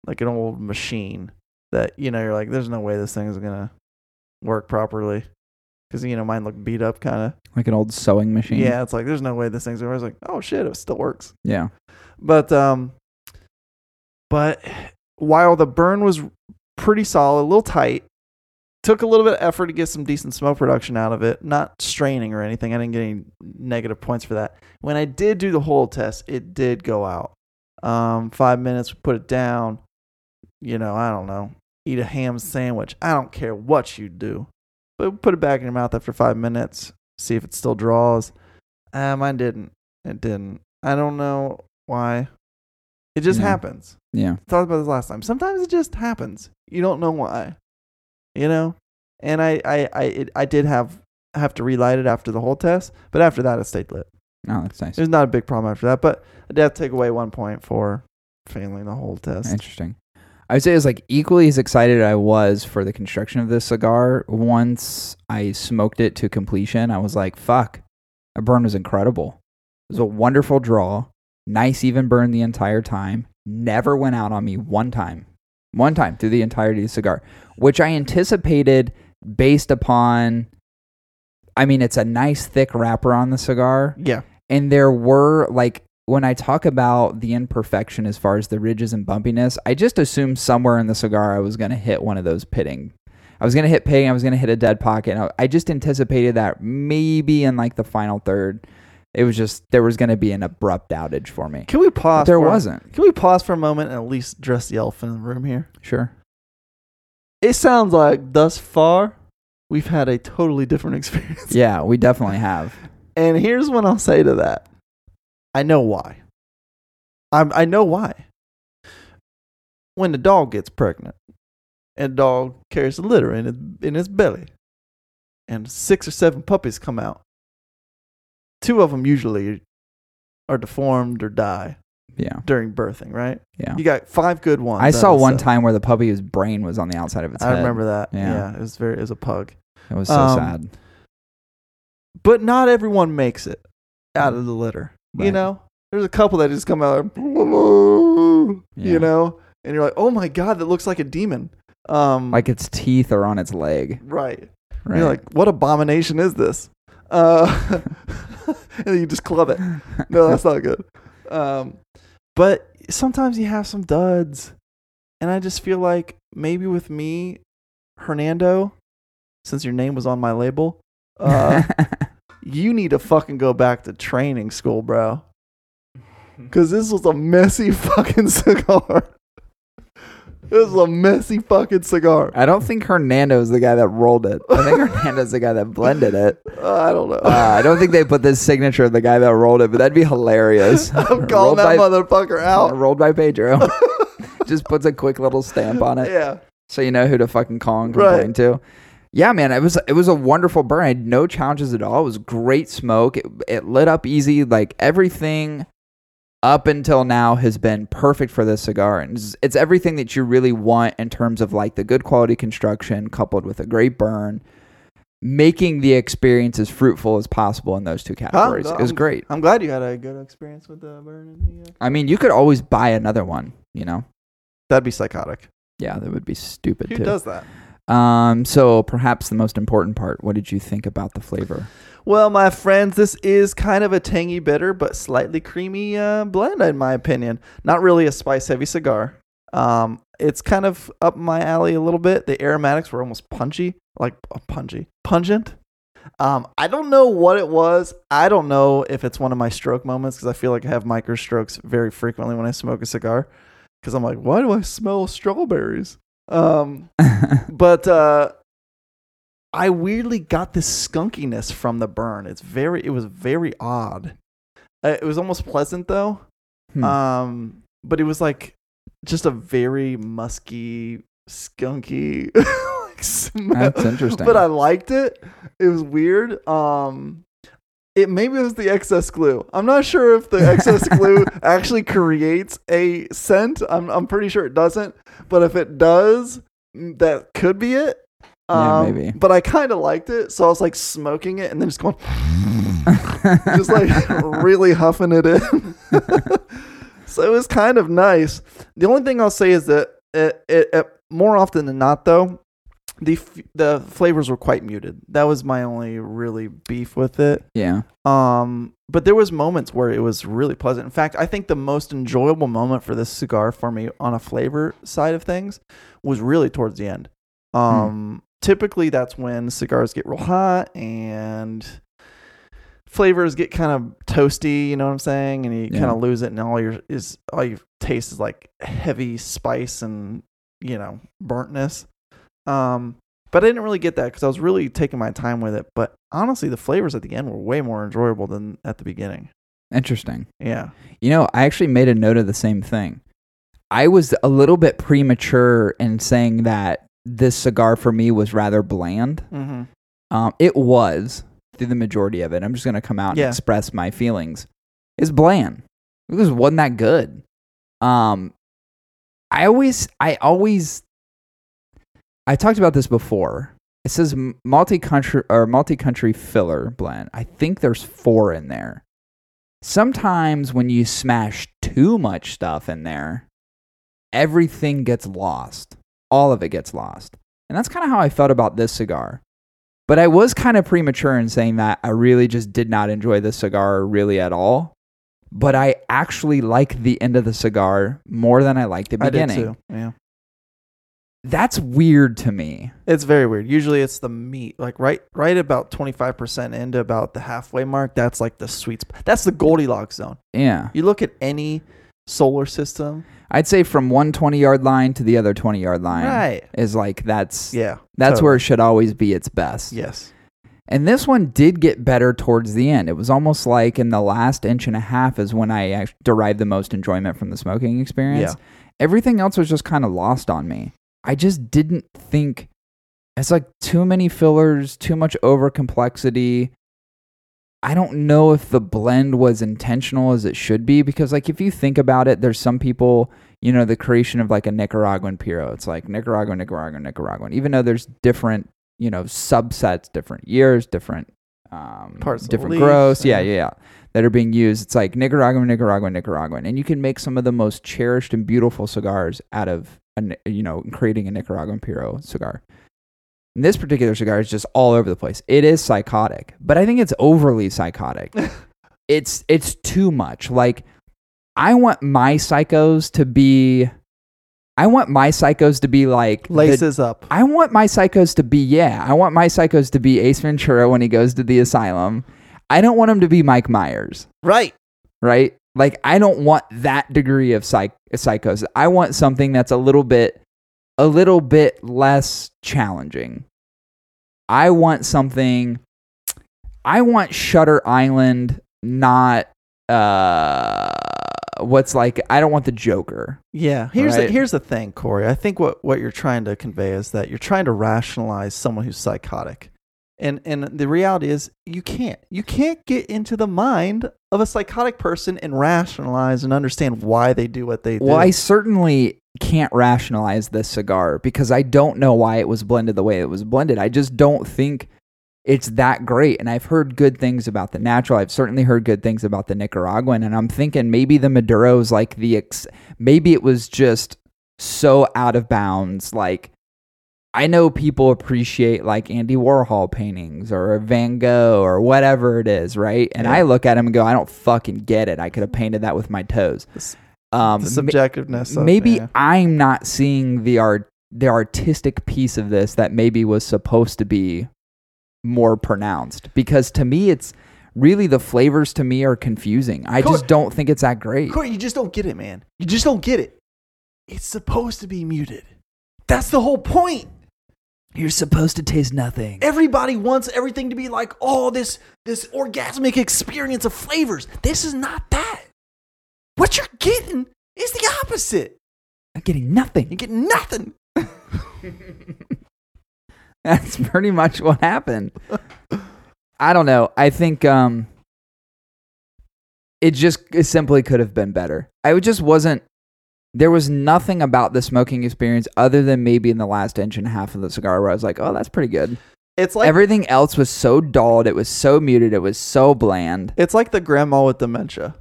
like an old machine that you know you're like, there's no way this thing is gonna work properly because you know mine looked beat up kind of. Like an old sewing machine. Yeah, it's like there's no way this thing's gonna. work. I was like, oh shit, it still works. Yeah. But um, but while the burn was pretty solid, a little tight, took a little bit of effort to get some decent smoke production out of it. Not straining or anything. I didn't get any negative points for that. When I did do the hold test, it did go out. Um, five minutes, put it down. You know, I don't know. Eat a ham sandwich. I don't care what you do, but put it back in your mouth after five minutes. See if it still draws. Uh, mine didn't. It didn't. I don't know why. It just Yeah. happens. Yeah. I talked about this last time. Sometimes it just happens. You don't know why. You know? And I I I it, I did have have to relight it after the whole test, but after that it stayed lit. Oh, that's nice. There's not a big problem after that, but I did have to take away one point for failing the whole test. Interesting. I would say it was like equally as excited I was for the construction of this cigar. Once I smoked it to completion, I was like, fuck, the burn was incredible. It was a wonderful draw. Nice even burn the entire time. Never went out on me one time. One time through the entirety of the cigar, which I anticipated based upon. I mean, it's a nice thick wrapper on the cigar Yeah. and there were like when I talk about the imperfection as far as the ridges and bumpiness, I just assumed somewhere in the cigar I was going to hit one of those pitting. I was going to hit pitting. I was going to hit a dead pocket. I- I just anticipated that maybe in like the final third, it was just there was going to be an abrupt outage for me. Can we But pause? there for, wasn't. Can we pause for a moment and at least address the elephant in the room here? Sure. It sounds like thus far we've had a totally different experience. Yeah, we definitely have. And here's what I'll say to that. I know why. I'm, I know why. When the dog gets pregnant, and the dog carries a litter in its, in its belly, and six or seven puppies come out, two of them usually are deformed or die Yeah. during birthing, right? Yeah. You got five good ones. I saw one time where the puppy's brain was on the outside of its head. I head. remember that. Yeah. Yeah. it was very. It was a pug. It was so Um, sad. but not everyone makes it out of the litter. You Right. know, there's a couple that just come out, you Yeah. know, and you're like, oh my god, that looks like a demon. Um, Like its teeth are on its leg. right. Right. You're like, what abomination is this? Uh, and then you just club it. No, that's not good. Um, but sometimes you have some duds, and I just feel like maybe with me, Hernando, since your name was on my label, uh, you need to fucking go back to training school, bro. Because this was a messy fucking cigar. This was a messy fucking cigar. I don't think Hernando's the guy that rolled it. I think Hernando's the guy that blended it. Uh, I don't know. Uh, I don't think they put the signature of the guy that rolled it, but that'd be hilarious. I'm rolled calling that by, motherfucker out. Rolled by Pedro. Just puts a quick little stamp on it, yeah. so you know who to fucking call and Right. complain to. Yeah, man, it was it was a wonderful burn. I had no challenges at all. It was great smoke. It, it lit up easy. Like everything up until now has been perfect for this cigar, and it's, it's everything that you really want in terms of like the good quality construction coupled with a great burn. making the experience as fruitful as possible in those two categories. it was I'm- great. I'm glad you had a good experience with the burn. and the, uh, I mean, you could always buy another one. You know, That'd be psychotic. yeah, that would be stupid Who too. does that? Um, so perhaps the most important part. What did you think about the flavor? Well, my friends, this is kind of a tangy bitter but slightly creamy uh, blend, in my opinion. Not really a spice heavy cigar. Um, it's kind of up my alley a little bit. The aromatics were almost punchy, like uh, punchy, pungent. Um, I don't know what it was. I don't know if it's one of my stroke moments because I feel like I have micro strokes very frequently when I smoke a cigar. Because I'm like, why do I smell strawberries? Um, but uh, I weirdly got this skunkiness from the burn. It's very, it was very odd. Uh, it was almost pleasant though. Hmm. Um, but it was like just a very musky, skunky. That's interesting. But I liked it. It was weird. Um, it maybe it was the excess glue. I'm not sure if the excess glue actually creates a scent. I'm I'm pretty sure it doesn't. But if it does, mm, that could be it. Yeah, Um, maybe. But I kind of liked it, so I was like smoking it and then just going, just like really huffing it in. so it was kind of nice. The only thing I'll say is that it, it, it more often than not, though, the f- the flavors were quite muted. That was my only really beef with it. yeah. Um, but there was moments where it was really pleasant. In fact, I think the most enjoyable moment for this cigar for me on a flavor side of things was really towards the end. Um, typically that's when cigars get real hot and flavors get kind of toasty, you know what I'm saying? And you Yeah. kind of lose it and all your is all you taste is like heavy spice and, you know, burntness. Um, but I didn't really get that because I was really taking my time with it. But honestly, the flavors at the end were way more enjoyable than at the beginning. Interesting. Yeah. You know, I actually made a note of the same thing. I was a little bit premature in saying that this cigar for me was rather bland. Mm-hmm. Um, it was through the majority of it. I'm just going to come out Yeah. and express my feelings. It's bland. It just wasn't that good. Um, I always, I always, I talked about this before. It says multi country or multi country filler blend. I think there's four in there. Sometimes when you smash too much stuff in there, everything gets lost. All of it gets lost. And that's kind of how I felt about this cigar. But I was kind of premature in saying that I really just did not enjoy this cigar really at all. But I actually like the end of the cigar more than I like the I did beginning. too. Yeah. That's weird to me. It's very weird. Usually it's the meat, like right right about 25% into about the halfway mark. That's like the sweet spot. That's the Goldilocks zone. Yeah. You look at any solar system. I'd say from one 20 yard line to the other 20 yard line Right. is like that's Yeah. that's totally. where it should always be its best. Yes. And this one did get better towards the end. It was almost like in the last inch and a half is when I derived the most enjoyment from the smoking experience. Yeah. Everything else was just kind of lost on me. I just didn't think it's like too many fillers, too much over complexity. I don't know if the blend was intentional as it should be because like if you think about it, there's some people, you know, the creation of like a Nicaraguan Puro. It's like Nicaraguan, Nicaraguan, Nicaraguan. Even though there's different, you know, subsets, different years, different um Parts different. Yeah, yeah. yeah, yeah. That are being used. It's like Nicaraguan, Nicaraguan, Nicaraguan. And you can make some of the most cherished and beautiful cigars out of a, you know, creating a Nicaraguan Puro cigar. And this particular cigar is just all over the place. It is psychotic, but I think it's overly psychotic. it's it's too much. Like I want my psychos to be I want my psychos to be like the- Laces up. I want my psychos to be yeah. I want my psychos to be Ace Ventura when he goes to the asylum. I don't want him to be Mike Myers, Right. right? Like I don't want that degree of psych- psychos. I want something that's a little bit a little bit less challenging. I want something I want Shutter Island not uh what's like I don't want the Joker. Yeah. Here's Right. the here's the thing, Cory. I think what, what you're trying to convey is that you're trying to rationalize someone who's psychotic. And and the reality is you can't. You can't get into the mind of a psychotic person and rationalize and understand why they do what they do. Well, I certainly can't rationalize this cigar because I don't know why it was blended the way it was blended. I just don't think it's that great. And I've heard good things about the natural. I've certainly heard good things about the Nicaraguan. And I'm thinking maybe the Maduro's like the, ex- maybe it was just so out of bounds. Like, I know people appreciate like Andy Warhol paintings or Van Gogh or whatever it is, right? And Yeah. I look at him and go, I don't fucking get it. I could have painted that with my toes. Um, the subjectiveness. Of, maybe yeah. I'm not seeing the art, the artistic piece of this that maybe was supposed to be more pronounced. Because to me, it's really the flavors to me are confusing. I Cool. just don't think it's that great. Cory, you just don't get it, man. You just don't get it. It's supposed to be muted. That's the whole point. You're supposed to taste nothing. Everybody wants everything to be like, oh, this this orgasmic experience of flavors. This is not that. What you're getting is the opposite. I'm getting nothing. You're getting nothing. That's pretty much what happened. I don't know. I think um it just it simply could have been better. I just wasn't there was nothing about the smoking experience other than maybe in the last inch and a half of the cigar where I was like, "Oh, that's pretty good." It's like Everything else was so dulled, it was so muted, it was so bland. it's like the grandma with dementia,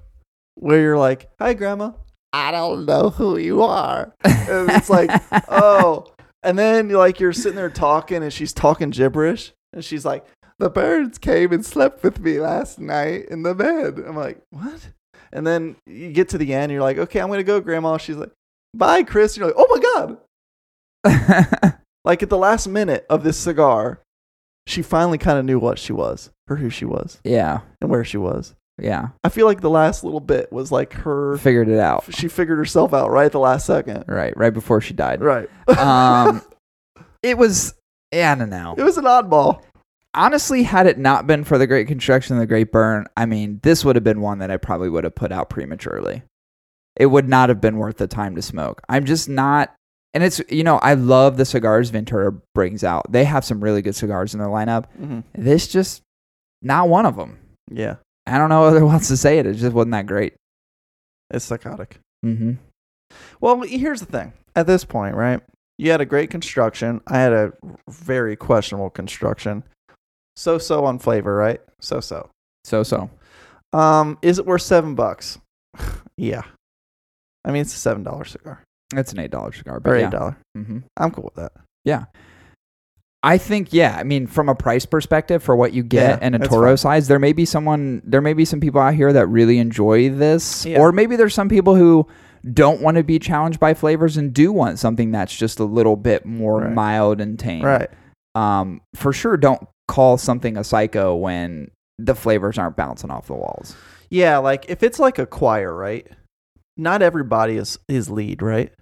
where you're like, "Hi, grandma. I don't know who you are." And it's like, oh, and then like you're sitting there talking, and she's talking gibberish, and she's like, "The birds came and slept with me last night in the bed." I'm like, "What?" And then you get to the end, and you're like, "Okay, I'm gonna go, grandma." She's like, "Bye, Chris." You're like, "Oh my god!" Like at the last minute of this cigar, she finally kind of knew what she was, or who she was, yeah. and where she was. Yeah. I feel like the last little bit was like her. Figured it out. She figured herself out right at the last second. Right, right before she died. Right. Um it was yeah, I don't know. it was an oddball. Honestly, had it not been for the Great Construction and the Great Burn, I mean, this would have been one that I probably would have put out prematurely. It would not have been worth the time to smoke. I'm just not. And it's, you know, I love the cigars Ventura brings out. They have some really good cigars in their lineup. Mm-hmm. This just, not one of them. Yeah, I don't know other else to say it. It just wasn't that great. it's psychotic. Mm-hmm. Well, here's the thing. At this point, right? You had a great construction. I had a very questionable construction. So so on flavor, right? So so. So, so. Um, is it worth seven bucks? yeah. I mean, it's a seven dollar cigar It's an $8 cigar. But or eight dollar. Mm-hmm. I'm cool with that. Yeah. I think, yeah. I mean, from a price perspective, for what you get Yeah, and a Toro fine. size, there may be someone, there may be some people out here that really enjoy this, Yeah. or maybe there's some people who don't want to be challenged by flavors and do want something that's just a little bit more Right. mild and tame. Right. Um, for sure, don't call something a psycho when the flavors aren't bouncing off the walls. Yeah, like if it's like a choir, right? Not everybody is is lead, right?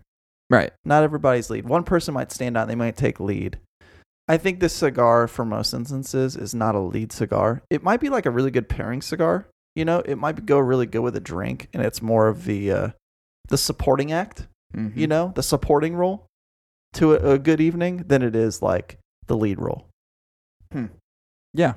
Right. Not everybody's lead. One person might stand out, they might take lead. I think this cigar, for most instances, is not a lead cigar. It might be like a really good pairing cigar. You know, it might go really good with a drink, and it's more of the uh, the supporting act. Mhm. You know, the supporting role to a, a good evening than it is like the lead role. Yeah.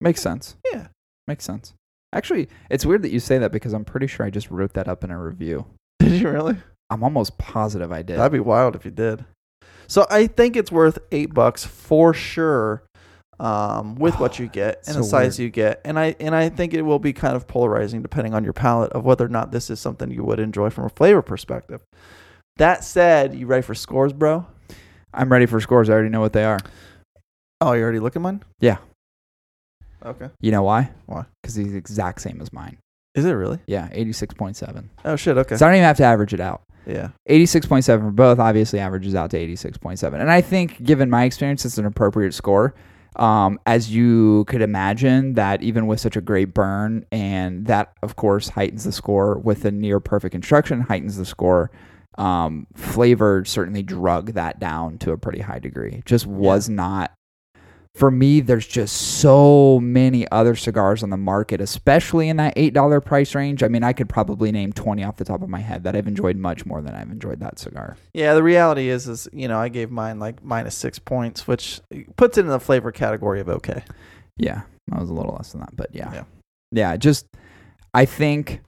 Makes sense. Yeah. Makes sense. Actually, it's weird that you say that because I'm pretty sure I just wrote that up in a review. Did you really? I'm almost positive I did. That'd be wild if you did. So I think it's worth eight bucks for sure, um, with what you get and So the size weird. you get, and I and I think it will be kind of polarizing depending on your palate of whether or not this is something you would enjoy from a flavor perspective. That said, you ready for scores, bro? I'm ready for scores. I already know what they are. Oh, you already looking mine? Yeah. Okay. You know why? Why? Because he's the exact same as mine. Is it really? Yeah, 86.7. Oh shit. Okay. So I don't even have to average it out. yeah. 86.7 for both obviously averages out to 86.7. And I think, given my experience, it's an appropriate score. Um, as you could imagine, that even with such a great burn, and that of course heightens the score with a near perfect instruction, heightens the score. Um, flavor certainly drug that down to a pretty high degree. Just was not. For me, there's just so many other cigars on the market, especially in that $8 price range. I mean, I could probably name 20 off the top of my head that I've enjoyed much more than I've enjoyed that cigar. Yeah, the reality is, is you know, I gave mine like minus six points, which puts it in the flavor category of okay. Yeah, I was a little less than that, but yeah. Yeah. Yeah, just I think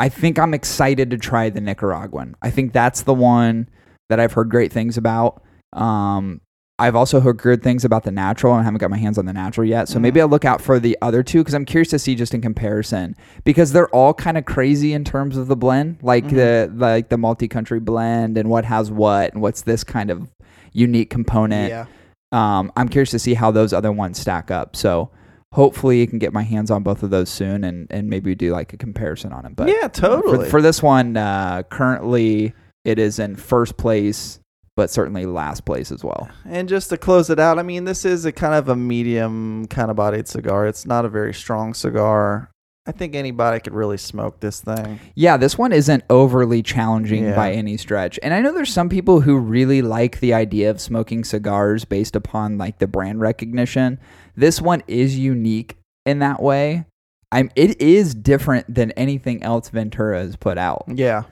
I think I'm excited to try the Nicaraguan. I think that's the one that I've heard great things about. Um I've also heard good things about the natural. and I haven't got my hands on the natural yet, so maybe I'll look out for the other two because I'm curious to see just in comparison because they're all kind of crazy in terms of the blend, like the like the multi-country blend and what has what and what's this kind of unique component. Yeah. Um, I'm curious to see how those other ones stack up. So hopefully, I can get my hands on both of those soon and and maybe do like a comparison on them. But yeah, totally. for, for this one, uh, currently it is in first place, but certainly last place as well. And just to close it out, I mean, this is a kind of a medium kind of bodied cigar. It's not a very strong cigar. I think anybody could really smoke this thing. Yeah, this one isn't overly challenging Yeah. by any stretch. And I know there's some people who really like the idea of smoking cigars based upon like the brand recognition. This one is unique in that way. I'm it is different than anything else Ventura has put out. Yeah.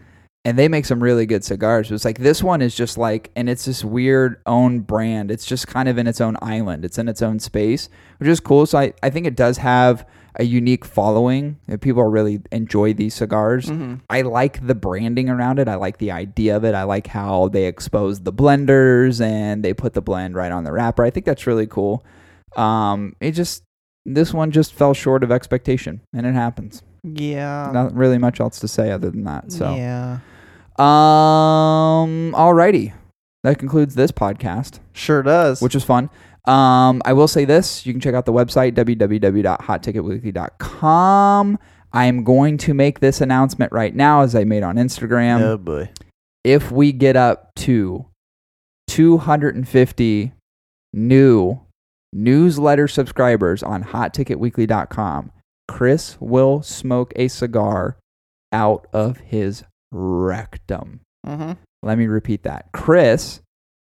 And they make some really good cigars. But It's like this one is just like and it's this weird own brand. It's just kind of in its own island. It's in its own space, which is cool. So I, I think it does have a unique following. People really enjoy these cigars. Mm-hmm. I like the branding around it. I like the idea of it. I like how they expose the blenders and they put the blend right on the wrapper. I think that's really cool. Um, it just this one just fell short of expectation, and it happens. Yeah. Not really much else to say other than that. So, Yeah. um, alrighty, that concludes this podcast Sure does. which was fun. Um, I will say this: you can check out the website www.hotticketweekly.com. I am going to make this announcement right now, as I made on Instagram. oh boy. If we get up to 250 new newsletter subscribers on HotTicketWeekly.com, Chris will smoke a cigar out of his rectum. Mm-hmm. Let me repeat that. Chris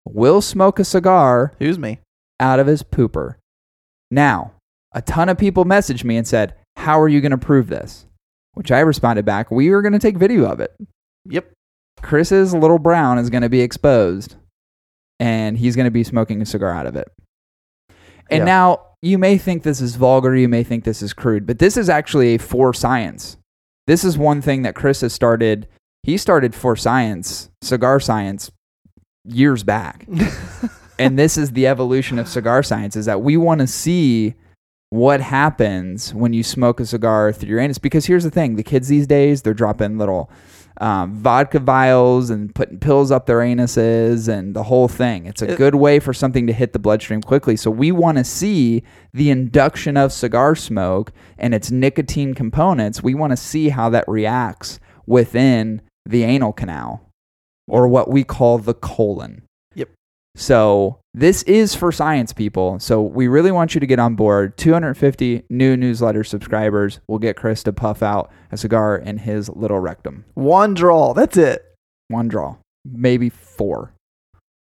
will smoke a cigar Who's me? out of his pooper. Now, a ton of people messaged me and said, How are you going to prove this? Which I responded back, We are going to take video of it. Yep. Chris's little brown is going to be exposed and he's going to be smoking a cigar out of it. And Yeah. now you may think this is vulgar, you may think this is crude, but this is actually a for science. This is one thing that Chris has started. He started for science, cigar science, years back and this is the evolution of cigar science is that we want to see what happens when you smoke a cigar through your anus because here's the thing the kids these days they're dropping little um, vodka vials and putting pills up their anuses and the whole thing. It's a good way for something to hit the bloodstream quickly. So we want to see the induction of cigar smoke and its nicotine components. We want to see how that reacts within the anal canal or what we call the colon. Yep. so this is for science people. So we really want you to get on board. 250 new newsletter subscribers will get Chris to puff out a cigar in his little rectum. One draw. That's it. One draw, maybe four.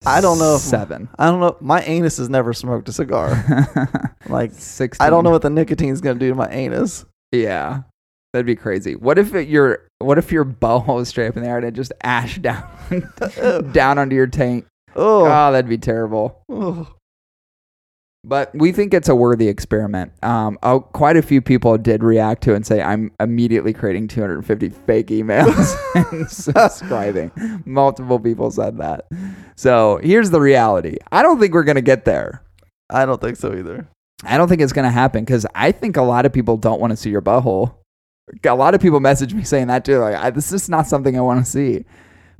I don't know if- Seven. I don't know. My anus has never smoked a cigar. like, Sixteen. I don't know what the nicotine's gonna do to my anus. Yeah, that'd be crazy. What if it, your What if your butthole is straight up in the air and it just ash down down onto your tank? Oh. Oh, that'd be terrible. oh. But we think it's a worthy experiment. Um, oh, quite a few people did react to it and say, I'm immediately creating 250 fake emails and subscribing. Multiple people said that. So here's the reality I don't think we're going to get there. I don't think so either. I don't think it's going to happen because I think a lot of people don't want to see your butthole. A lot of people message me saying that too. Like, I, this is not something I want to see.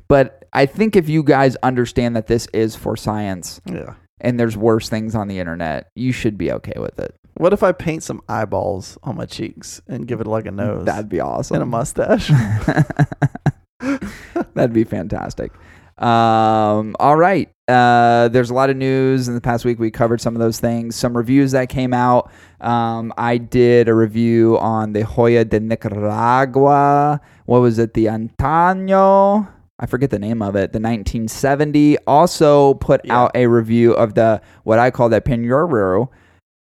But I think if you guys understand that this is for science, Yeah. and there's worse things on the internet, you should be okay with it. What if I paint some eyeballs on my cheeks and give it like a nose That'd be awesome. and a mustache? That'd be fantastic. Um, all right. Uh, there's a lot of news in the past week. We covered some of those things. Some reviews that came out. Um, I did a review on the Joya de Nicaragua. What was it? The Antaño. I forget the name of it. The 1970. Also put Yeah. out a review of the what I call the Peñoro.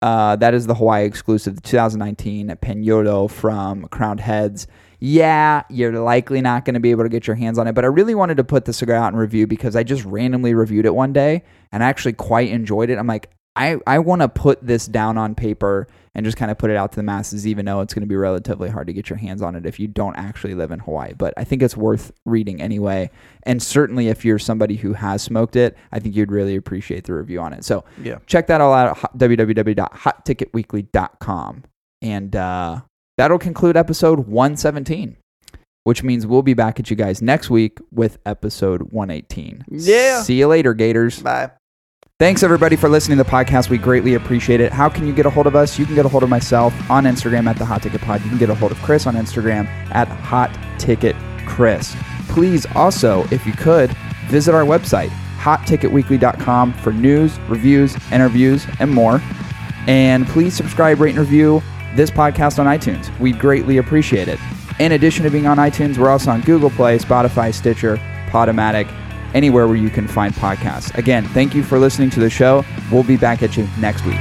Uh, that is the Hawaii exclusive, the 2019 Peñolo from Crowned Heads. Yeah, you're likely not going to be able to get your hands on it, but I really wanted to put the cigar out in review because I just randomly reviewed it one day and I actually quite enjoyed it. I'm like, I, I want to put this down on paper and just kind of put it out to the masses, even though it's going to be relatively hard to get your hands on it if you don't actually live in Hawaii. But I think it's worth reading anyway. And certainly if you're somebody who has smoked it, I think you'd really appreciate the review on it. So Yeah. check that all out at www.hotticketweekly.com. And uh, that'll conclude episode 117, which means we'll be back at you guys next week with episode 118. Yeah. See you later, Gators. Bye. Thanks everybody for listening to the podcast. We greatly appreciate it. How can you get a hold of us? You can get a hold of myself on Instagram at the Hot Ticket Pod. You can get a hold of Chris on Instagram at Hot Ticket Chris. Please also, if you could, visit our website, hotticketweekly.com for news, reviews, interviews, and more. And please subscribe, rate, and review this podcast on iTunes. We'd greatly appreciate it. In addition to being on iTunes, we're also on Google Play, Spotify, Stitcher, Podomatic, anywhere where you can find podcasts. Again, thank you for listening to the show. We'll be back at you next week.